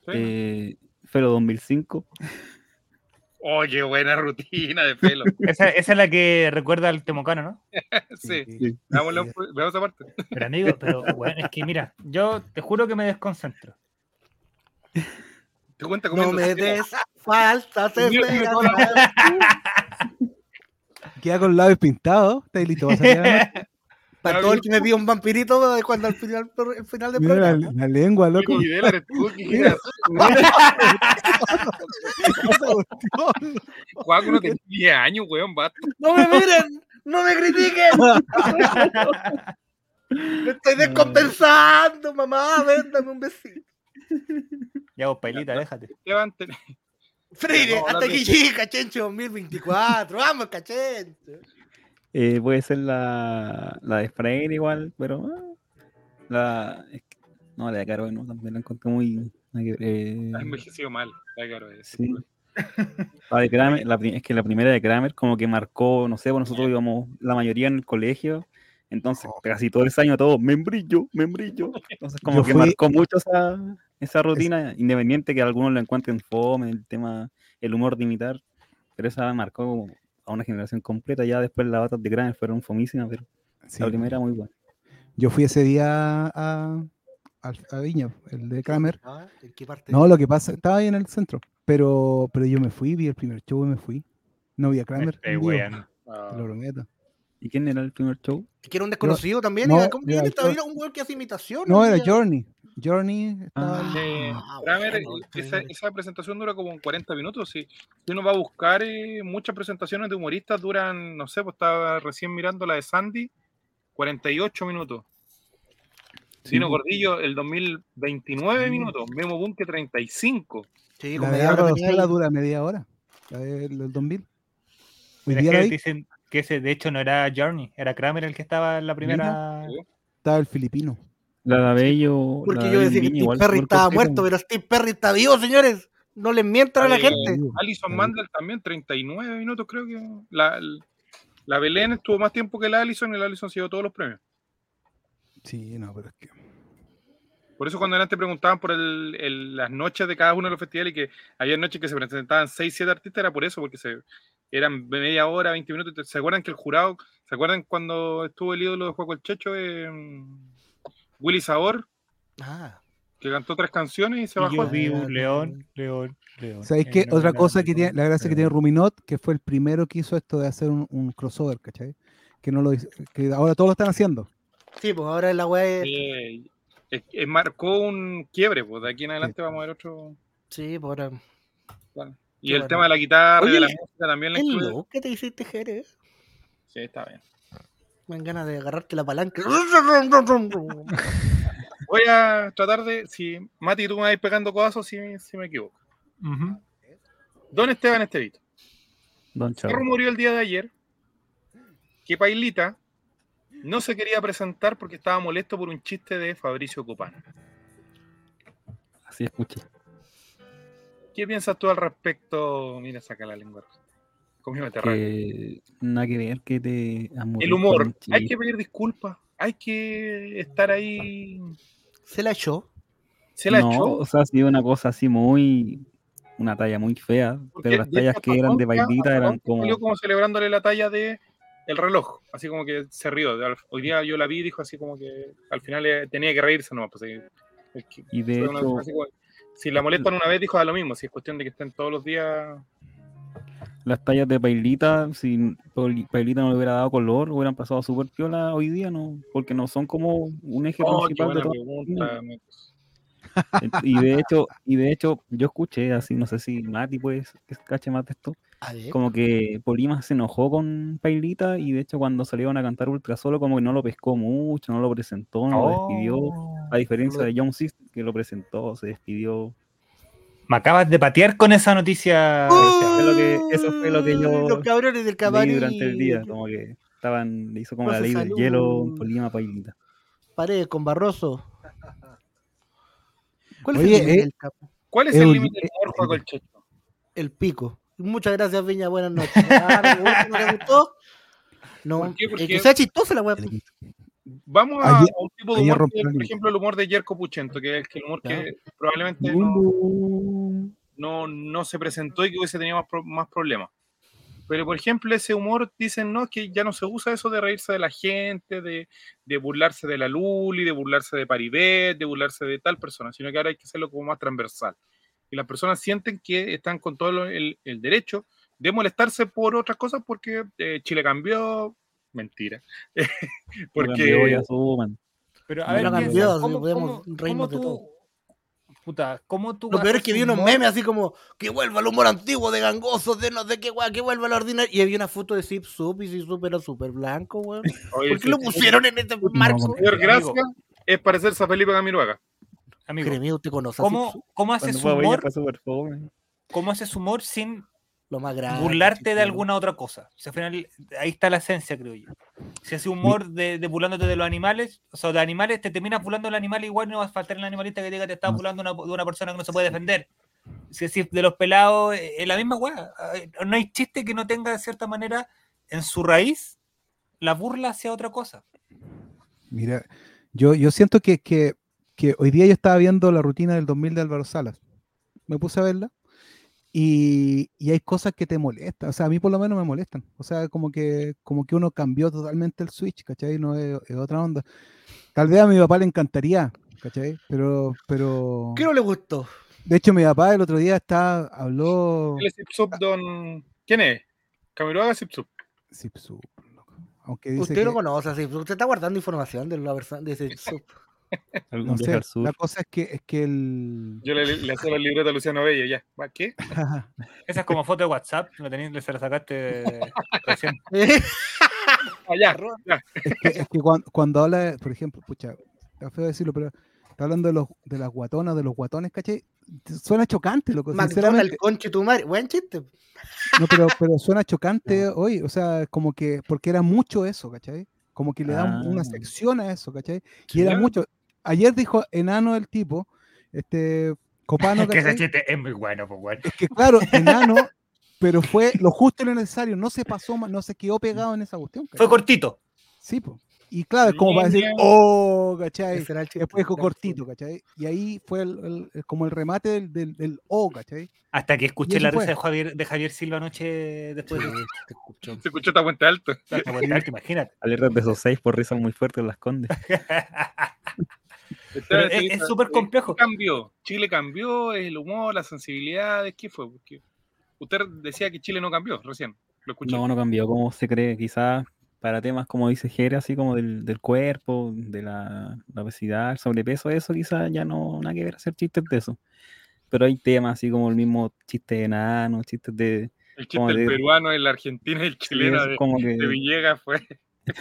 Sí. Eh, Fero 2005. Oye, buena rutina de pelo. Esa, esa es la que recuerda al Temocano, ¿no? sí. sí. Sí. veamos esa parte. Pero amigo, pero bueno, es que mira, yo te juro que me desconcentro. Te cuenta No me des esperanzas. Queda con labios pintados. ¿Estáis listo para salir a? Para todo el que me pide un vampirito cuando al final, el final del Mira la, programa. la lengua, loco. Nico Videla, eres tú, ¿qué quieres? Juaco no tenía 10 años, weón, basta. ¡No me miren! ¡No me critiquen! ¡Me estoy descompensando, mamá! Ven, dame un besito. Ya vos, Pailita, déjate. Te- Freire, hasta aquí llega Cachencho 2024. ¡Vamos, Cachencho! Eh, puede ser la, la de Freire igual, pero ah, la es que- no la de Caro no, también la encontré muy eh, ha envejecido mal. está claro, es- sí. La de Kramer, la es que la primera de Kramer como que marcó, no sé, pues nosotros íbamos la mayoría en el colegio, entonces casi todo ese año todo membrillo, membrillo, entonces como Yo que fui- marcó mucho esa, esa rutina, independiente que algunos lo encuentren fome, el tema, el humor de imitar, pero esa marcó como a una generación completa, ya después las batas de Kramer fueron fomísimas, pero Sí. la primera muy buena. Yo fui ese día a, a, a Viña, el de Kramer. Ah, ¿En qué parte? No, lo que pasa, estaba ahí en el centro, pero, pero yo me fui, vi el primer show y me fui. No vi a Kramer. Ah, te lo prometo. ¿Y quién era el primer show? ¿Que era un desconocido también? no, ¿Era, ¿Cómo era era, un weón que hace imitación? No, era Journey. Journey estaba Ah. Eh, Ah, Kramer, bueno, esa, sí. esa presentación dura como 40 minutos. Si, si uno va a buscar eh, muchas presentaciones de humoristas, duran, no sé, pues estaba recién mirando la de Sandy, 48 minutos. Dino Gordillo, el 2029 Sí. minutos. Memo Bunke, 35. Sí, La media hora dura media hora. La del, del 2000. Hoy Mira, día dicen, Que ese, de hecho, no era Journey, era Kramer el que estaba en la primera. Estaba el filipino. La de Abello. Porque la yo de decía que Steve igual Perry estaba muerto, pero Steve Perry está vivo, señores. No les mientan a la Eh, gente. Alison Mandel también, 39 minutos creo que. La, la Belén estuvo más tiempo que la Alison y la Alison se llevó todos los premios. Sí, no, pero es que. Por eso cuando antes te preguntaban por el, el- las noches de cada uno de los festivales y que había noches que se presentaban 6, 7 artistas, era por eso, porque se, eran media hora, 20 minutos. ¿Se acuerdan que el jurado, ¿se acuerdan cuando estuvo el ídolo de Juego el Checho, eh, Willy Sabor, Ah, que cantó tres canciones y se bajó? yo vi un león, león, león. ¿Sabéis Eh, qué? Otra cosa que tiene, la gracia que tiene Ruminot, que fue el primero que hizo esto de hacer un, un crossover, ¿cachai? Que no lo hizo- que ahora todos lo están haciendo. sí, pues ahora la. Eh, es- es- marcó un quiebre, pues de aquí en adelante vamos a ver otro. Sí, pues ahora. Y Qué el bueno. tema de la guitarra y de la música también le ¿El incluye. que te hiciste, Jerez? Sí, está bien. Me dan ganas de agarrarte la palanca. Voy a tratar de. Si Mati, tú me vas pegando codazos si, si me equivoco. Ujú. Don Esteban Estevito. Don Se rumoreó el día de ayer que Pailita no se quería presentar porque estaba molesto por un chiste de Fabricio Copán. Así escuché. ¿Qué piensas tú al respecto? Mira, saca la lengua. Conmigo te rayo. Que nada que ver que te El humor. Hay que pedir disculpas. Hay que estar ahí. Se la echó. Se la no, echó. o sea, ha sido una cosa así muy. Una talla muy fea. Porque, pero las tallas hecho, que eran de bailita eran como. Como celebrándole la talla de el reloj, así como que se rió. Hoy día yo la vi y dijo así como que al final eh, tenía que reírse nomás. Pues, Y de hecho, así como- si la molestan una vez, dijo da lo mismo. Si es cuestión de que estén todos los días. las tallas de Pailita, si Pailita no le hubiera dado color, hubieran pasado súper piola hoy día, ¿no? Porque no son como un eje Oh, principal de buena todo. pregunta. Y de hecho, y de hecho, yo escuché así, no sé si Mati pues que cache más de esto, A como que Polima se enojó con Pailita y de hecho cuando salieron a cantar Ultra Solo como que no lo pescó mucho, no lo presentó, no lo despidió, Oh. A diferencia de John System que lo presentó, se despidió. Me acabas de patear con esa noticia. Eso fue lo que- eso fue lo que yo Los cabrones del camarín. durante el día, como que estaban, le hizo como la ley del hielo, Polima Pailita. Paredes con Barroso. ¿Cuál Oye, es el, límite eh, del capo? ¿Cuál es Eh, el un- límite del Juaco el Checho? El pico. Muchas gracias, Viña. Buenas noches. Ah, ¿No te gustó? No, ¿Por qué? es Porque- que sea chistosa la weá. Vamos a, Ayer- a un tipo de humor, que, por ejemplo, el humor de Yerko Puchento, que es el, que el humor que probablemente no, no, no se presentó y que hubiese tenido más, más problemas. Pero, por ejemplo, ese humor, dicen, no, que ya no se usa eso de reírse de la gente, de, de burlarse de la Luli, de burlarse de Paribet, de burlarse de tal persona, sino que ahora hay que hacerlo como más transversal. Y las personas sienten que están con todo el, el derecho de molestarse por otras cosas porque eh, Chile cambió. Mentira. porque ya suman. Pero a No ver, cambió, así ¿cómo, podemos cómo- reírnos cómo de tú, puta, ¿cómo tú Lo peor es que vi unos humor? memes así como que vuelva el humor antiguo de gangosos, de no sé qué weá, que vuelva la ordinaria. Y había una foto de Zip Sup y Zip Sup era súper blanco, weón. Oye, ¿Por qué lo sí, pusieron en este marco? Señor Gracia es parecerse a Felipe Camiroaga. Amigo, Créeme, usted conoce a Zip ¿cómo, cómo haces humor? fome. ¿Cómo haces humor sin lo más grande. burlarte de alguna otra cosa? O sea, al final, ahí está la esencia, creo yo. Si haces humor de, de burlándote de los animales, o sea, de animales, te terminas burlando del animal igual, no va a faltar el animalista que diga que te está No. burlando una- de una persona que no se puede defender. Si si de los pelados, eh, es la misma weá. No hay chiste que no tenga de cierta manera en su raíz la burla hacia otra cosa. Mira, yo, yo siento que, que, que hoy día yo estaba viendo la rutina del 2000 de Álvaro Salas. Me puse a verla y, y hay cosas que te molestan. O sea, a mí por lo menos me molestan. O sea, como que, como que uno cambió totalmente el switch, ¿cachai? No es, es otra onda. Tal vez a mi papá le encantaría, ¿cachai? Pero, pero... ¿Qué no le gustó? De hecho, mi papá el otro día está, habló... Zipsup, don. ¿Quién es? Camiroaga Zipsup. Loco. Aunque dice Usted que- lo conoce, así. Usted está guardando información de la persona de Zip Sup. Algún no sé, la cosa es que, es que el... Yo le, le hacía los libretos a Luciano Bello, ya. ¿Va? ¿Qué? Esa es como foto de WhatsApp, la tenés, se la sacaste recién. Ah, ya, ya. es que, es que cuan- cuando, habla, por ejemplo, pucha, está feo decirlo, pero está hablando de, los, de las guatonas, de los guatones, ¿cachai? suena chocante, loco. Sinceramente, conche tu madre. Buen chiste. no, pero, pero suena chocante hoy, o sea, como que, porque era mucho eso, ¿cachai? Como que le dan una Ah. sección a eso, ¿cachai? Y era mucho. Ayer dijo enano el tipo, este, Copano, que ese ¿cachai? chiste es muy bueno, pues, weón. Es que claro, enano, pero fue lo justo y lo necesario, no se pasó, no se quedó pegado en esa cuestión. Fue cortito. Sí, pues. Y claro, es como para decir, oh, ¿cachai? Después dijo cortito, ¿cachai? Y ahí fue el, el- el- como el remate del, del, del oh, ¿cachai? Hasta que escuché la risa de Javier, de Javier Silva anoche después de te escuchó. Se escuchó esta puente alto. esta vuelta alta, imagínate. Alertas de esos seis por risas muy fuertes las condes. Pero es- súper eh, complejo. ¿qué cambió? Chile cambió, el humor, las sensibilidades, ¿qué fue? Porque usted decía que Chile no cambió recién. Lo escuché. No, no cambió como se cree. Quizás para temas como dice Jere, así como del, del cuerpo, de la, la obesidad, el sobrepeso, eso quizás ya no nada que ver hacer chistes de eso. Pero hay temas así como el mismo chiste de enano, chistes de. el chiste del de- peruano, el argentino y el sí, chileno eso de, como que- de Villegas fue.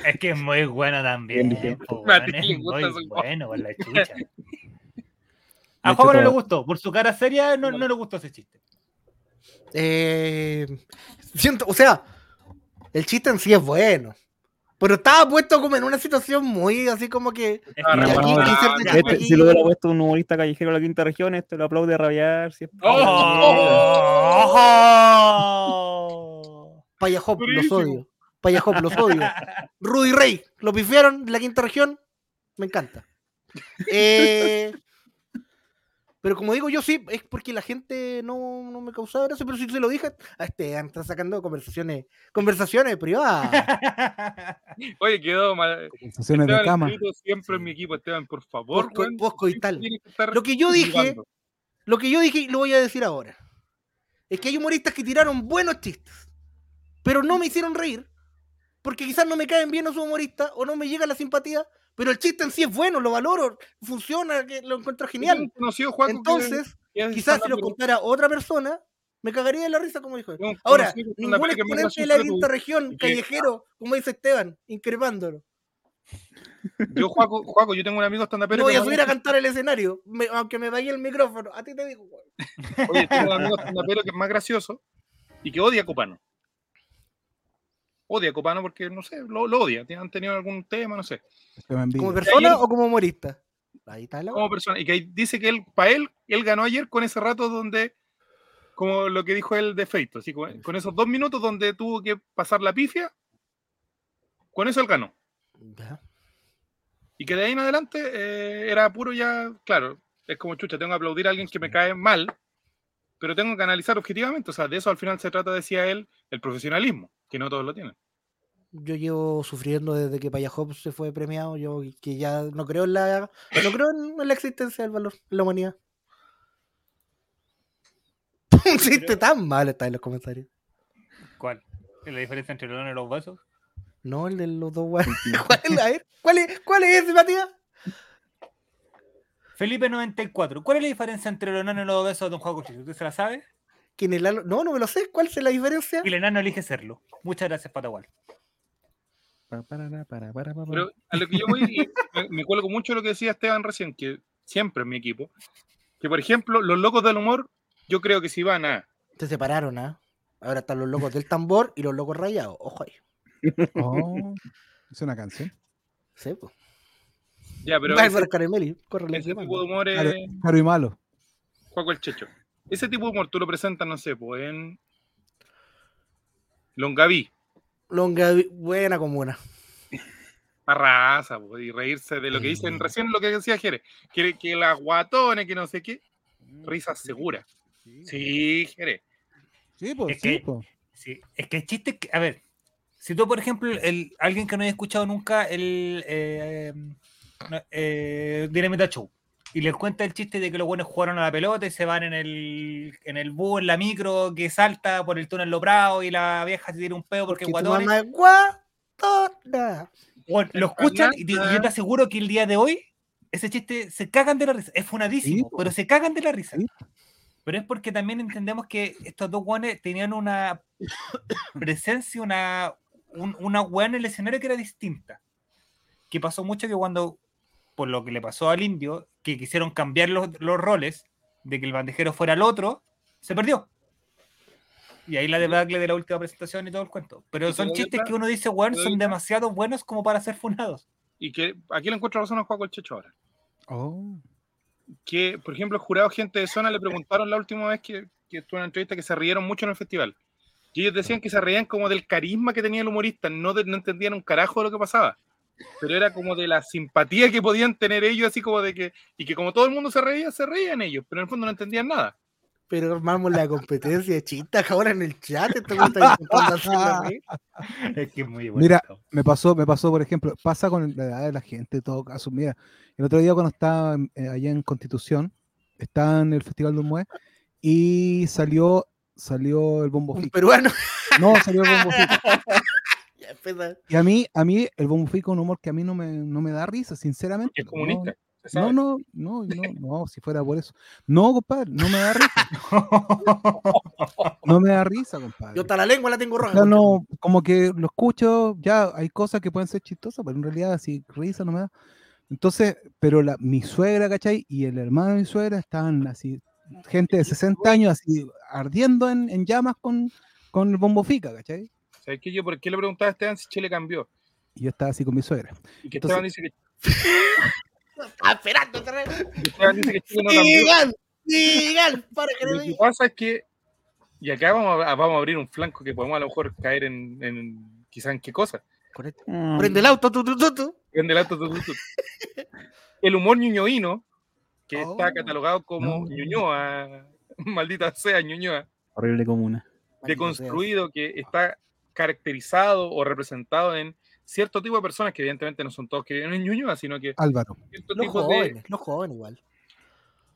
Es que es muy bueno también. Bien, po, es muy bueno con la chucha. A Juan no le gustó, por su cara seria no, no le gustó ese chiste. Eh, siento, o sea, el chiste en sí es bueno. Pero estaba puesto como en una situación muy así como que. Ah, no, no, no, Este, si lo hubiera puesto un humorista callejero de la quinta región, este lo aplaude a rabiar. si es- ¡Oh! Payajop, los odio. Payajop, los odio. Rudy Rey, lo pifiaron de la quinta región. Me encanta. Eh, pero como digo yo, sí, es porque la gente no, no me causaba gracia, pero si se lo dije, a este está sacando conversaciones, conversaciones privadas. Oye, quedó mal. Conversaciones de Esteban cama. Espíritu siempre en mi equipo, Esteban, por favor. Posco- que estar Lo que yo dije, jugando. lo que yo dije y lo voy a decir ahora, es que hay humoristas que tiraron buenos chistes, pero no me hicieron reír, porque quizás no me caen bien los humoristas o no me llega la simpatía, pero el chiste en sí es bueno, lo valoro, funciona, lo encuentro genial. conocido, que- Entonces, que quizás si lo contara otra persona, me cagaría de la risa, como dijo. un Ahora, ningún exponente de la quinta región, callejero, como dice Esteban, increpándolo. Yo, Juaco, Juaco, yo tengo un amigo stand No voy a subir a cantar el escenario, me- aunque me vaya el micrófono. A ti te digo. Oye, tengo un amigo stand que es más gracioso y que odia a Copano. Odia a Copano porque, no sé, lo, lo odia. Han tenido algún tema, no sé. ¿Como persona ayer- o como humorista? Ahí está la Como persona. Y que dice que él, para él, él ganó ayer con ese rato donde, como lo que dijo él de Feito, así, con, con esos dos minutos donde tuvo que pasar la pifia, con eso él ganó. Ya. Y que de ahí en adelante eh, era puro ya, claro, es como chucha, tengo que aplaudir a alguien que me cae mal, pero tengo que analizar objetivamente. O sea, de eso al final se trata, decía él, el profesionalismo, que no todos lo tienen. Yo llevo sufriendo desde que Payajop se fue premiado, yo que ya no creo en la no creo en, la existencia del valor en la humanidad. Un chiste tan mal está en los comentarios. ¿Cuál? ¿Es la diferencia entre los dones y los vasos? No, el de los dos guay- ¿Cuál es? A ver, ¿cuál es, cuál es ese, Matías? Felipe 94. ¿Cuál es la diferencia entre los enanos y los obesos de un juego cuchillo? ¿Usted se la sabe? ¿Quién el alo- No, no me lo sé. ¿Cuál es la diferencia? Y el enano elige serlo. Muchas gracias, Patagual. Pa, para, para, para, para, Pero a lo que yo voy, me, me cuelgo mucho de lo que decía Esteban recién, que siempre en mi equipo, que por ejemplo, los locos del humor, yo creo que si van a. Se separaron, ¿ah? Ahora están los locos del tambor y los locos rayados. Ojo ahí. Oh, es una canción. Sí, pues. Ya, pero Vai ese, tipo de humor es caro y malo. Juaco el Checho. Ese tipo de humor tú lo presentas, no sé, pues en Longaví, Longaví- buena comuna. arrasa, pues, y reírse de lo que dicen recién, lo que decía Jerez, que, que las guatones, que no sé qué, risas seguras. Sí, Jerez. Sí, pues, Es sí, que- pues. Sí, es que el chiste es que, a ver, si tú, por ejemplo, el, alguien que no haya escuchado nunca el eh, eh, Dinamita Show y les cuenta el chiste de que los buenos jugaron a la pelota y se van en el, en el bus, en la micro, que salta por el túnel Loprado y la vieja se tira un pedo porque Que tu guatones. mamá es guatona. Bueno, lo escuchan y, te- y yo te aseguro que el día de hoy ese chiste se cagan de la risa. Es funadísimo, Sí, pero se cagan de la risa. Sí. Pero es porque también entendemos que estos dos guanes tenían una presencia, una, un- una weá en el escenario que era distinta. Que pasó mucho que cuando, por lo que le pasó al indio, que quisieron cambiar los, los roles, de que el bandejero fuera el otro, se perdió. Y ahí la debacle de la última presentación y todo el cuento. Pero ¿Y son chistes que uno dice, weón, ¿Te doy son demasiado buenos como para ser funados. Y que aquí le encuentro razón a Juaco el Checho ahora. Oh. Que, por ejemplo, el jurado gente de zona le preguntaron la última vez que, que estuvo en una entrevista que se rieron mucho en el festival. Y ellos decían que se reían como del carisma que tenía el humorista, no, de- no entendían un carajo de lo que pasaba. Pero era como de la simpatía que podían tener ellos, así como de que. Y que como todo el mundo se reía, se reían ellos, pero en el fondo no entendían nada. Pero armamos la competencia de chistes ahora en el chat. Esto me está. Es que es muy bueno. Mira, me pasó, me pasó, por ejemplo, pasa con la edad de la gente, en todo caso. Mira, el otro día cuando estaba eh, allá en Constitución, estaba en el Festival de Humue y salió, salió el bombo Un fico. peruano. No, salió el bombo fico. Y a mí, a mí, el bombo fico es un humor que a mí no me, no me da risa, sinceramente. Es no, comunista. No, no, no, no, no, si fuera por eso. No, compadre, no me da risa. No me da risa, compadre. Yo hasta la lengua la tengo roja. Ya no, como que lo escucho, ya hay cosas que pueden ser chistosas, pero en realidad así risa no me da. Entonces, pero la, mi suegra, ¿cachai? Y el hermano de mi suegra estaban así, gente de 60 años así, ardiendo en, en llamas con, con el bombo fica, ¿cachai? ¿Sabes qué? Yo, ¿por qué le preguntaba a Esteban si Chile cambió? Y yo estaba así con mi suegra. Y que Entonces- Esteban dice que, esperando. otra vez. que Esteban dice que Chile no cambió. Digan, digan, para que Lo que pasa es que, y acá vamos a, vamos a abrir un flanco que podemos a lo mejor caer en, en quizá en qué cosa. Mm, Prende el auto, tu, tu, tu, tu. Prende el auto, tu, tu, tu. El humor ñuñoíno, que Oh. está catalogado como No. ñuñoa, maldita sea ñuñoa, horrible comuna. deconstruido, que está caracterizado o representado en cierto tipo de personas, que evidentemente no son todos que viven en ñuñoa, sino que Álvaro. Los de... jóvenes, los jóvenes igual.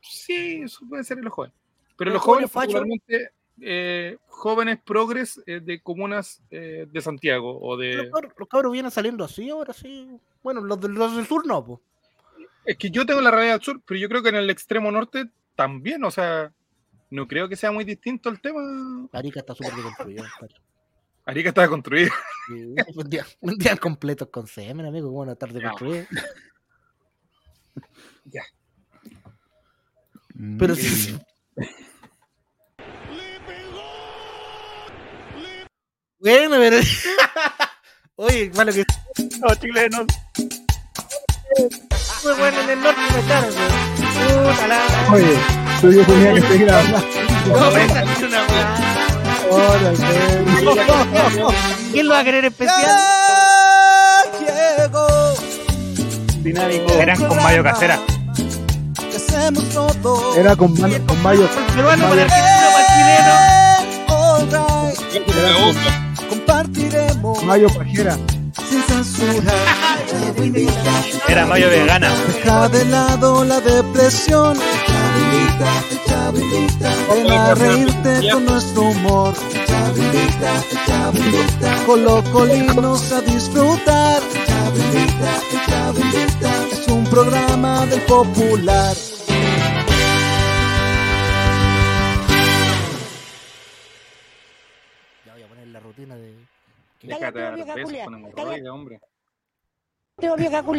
Sí, eso puede ser en los jóvenes. Pero Los los jóvenes, particularmente eh, jóvenes progres eh, de comunas eh, de Santiago o de... Los cabros, los cabros vienen saliendo así ahora sí. Bueno, los, del- los del sur no, pues. Es que yo tengo la realidad del sur, pero yo creo que en el extremo norte también, o sea, no creo que sea muy distinto el tema. Arica está súper deconstruido. Arica estaba construida. Sí, vendían, vendían completos con semen, amigo. ¿Cómo van a estar deconstruidos? Pero sí, sí. Bueno, pero. Oye, malo que No, chilenos. fue bueno en el norte me echaron, weón. Puta la. Oye, yo tenía que seguir hablando. No, me una ¿Quién lo va a querer especial? Dinámico. Eran con mayo casera. que hacemos todo Era con, man- con mayo. El peruano para el argentino, compartiremos Mayo pajera. sin censura. Era mayo vegana. Deja de lado la depresión. Ven a reírte con nuestro humor. Colocolinos a disfrutar. Es un programa del popular. Ya voy a poner la rutina de. Déjate dar vieja besos culia, con. Tengo vieja culia.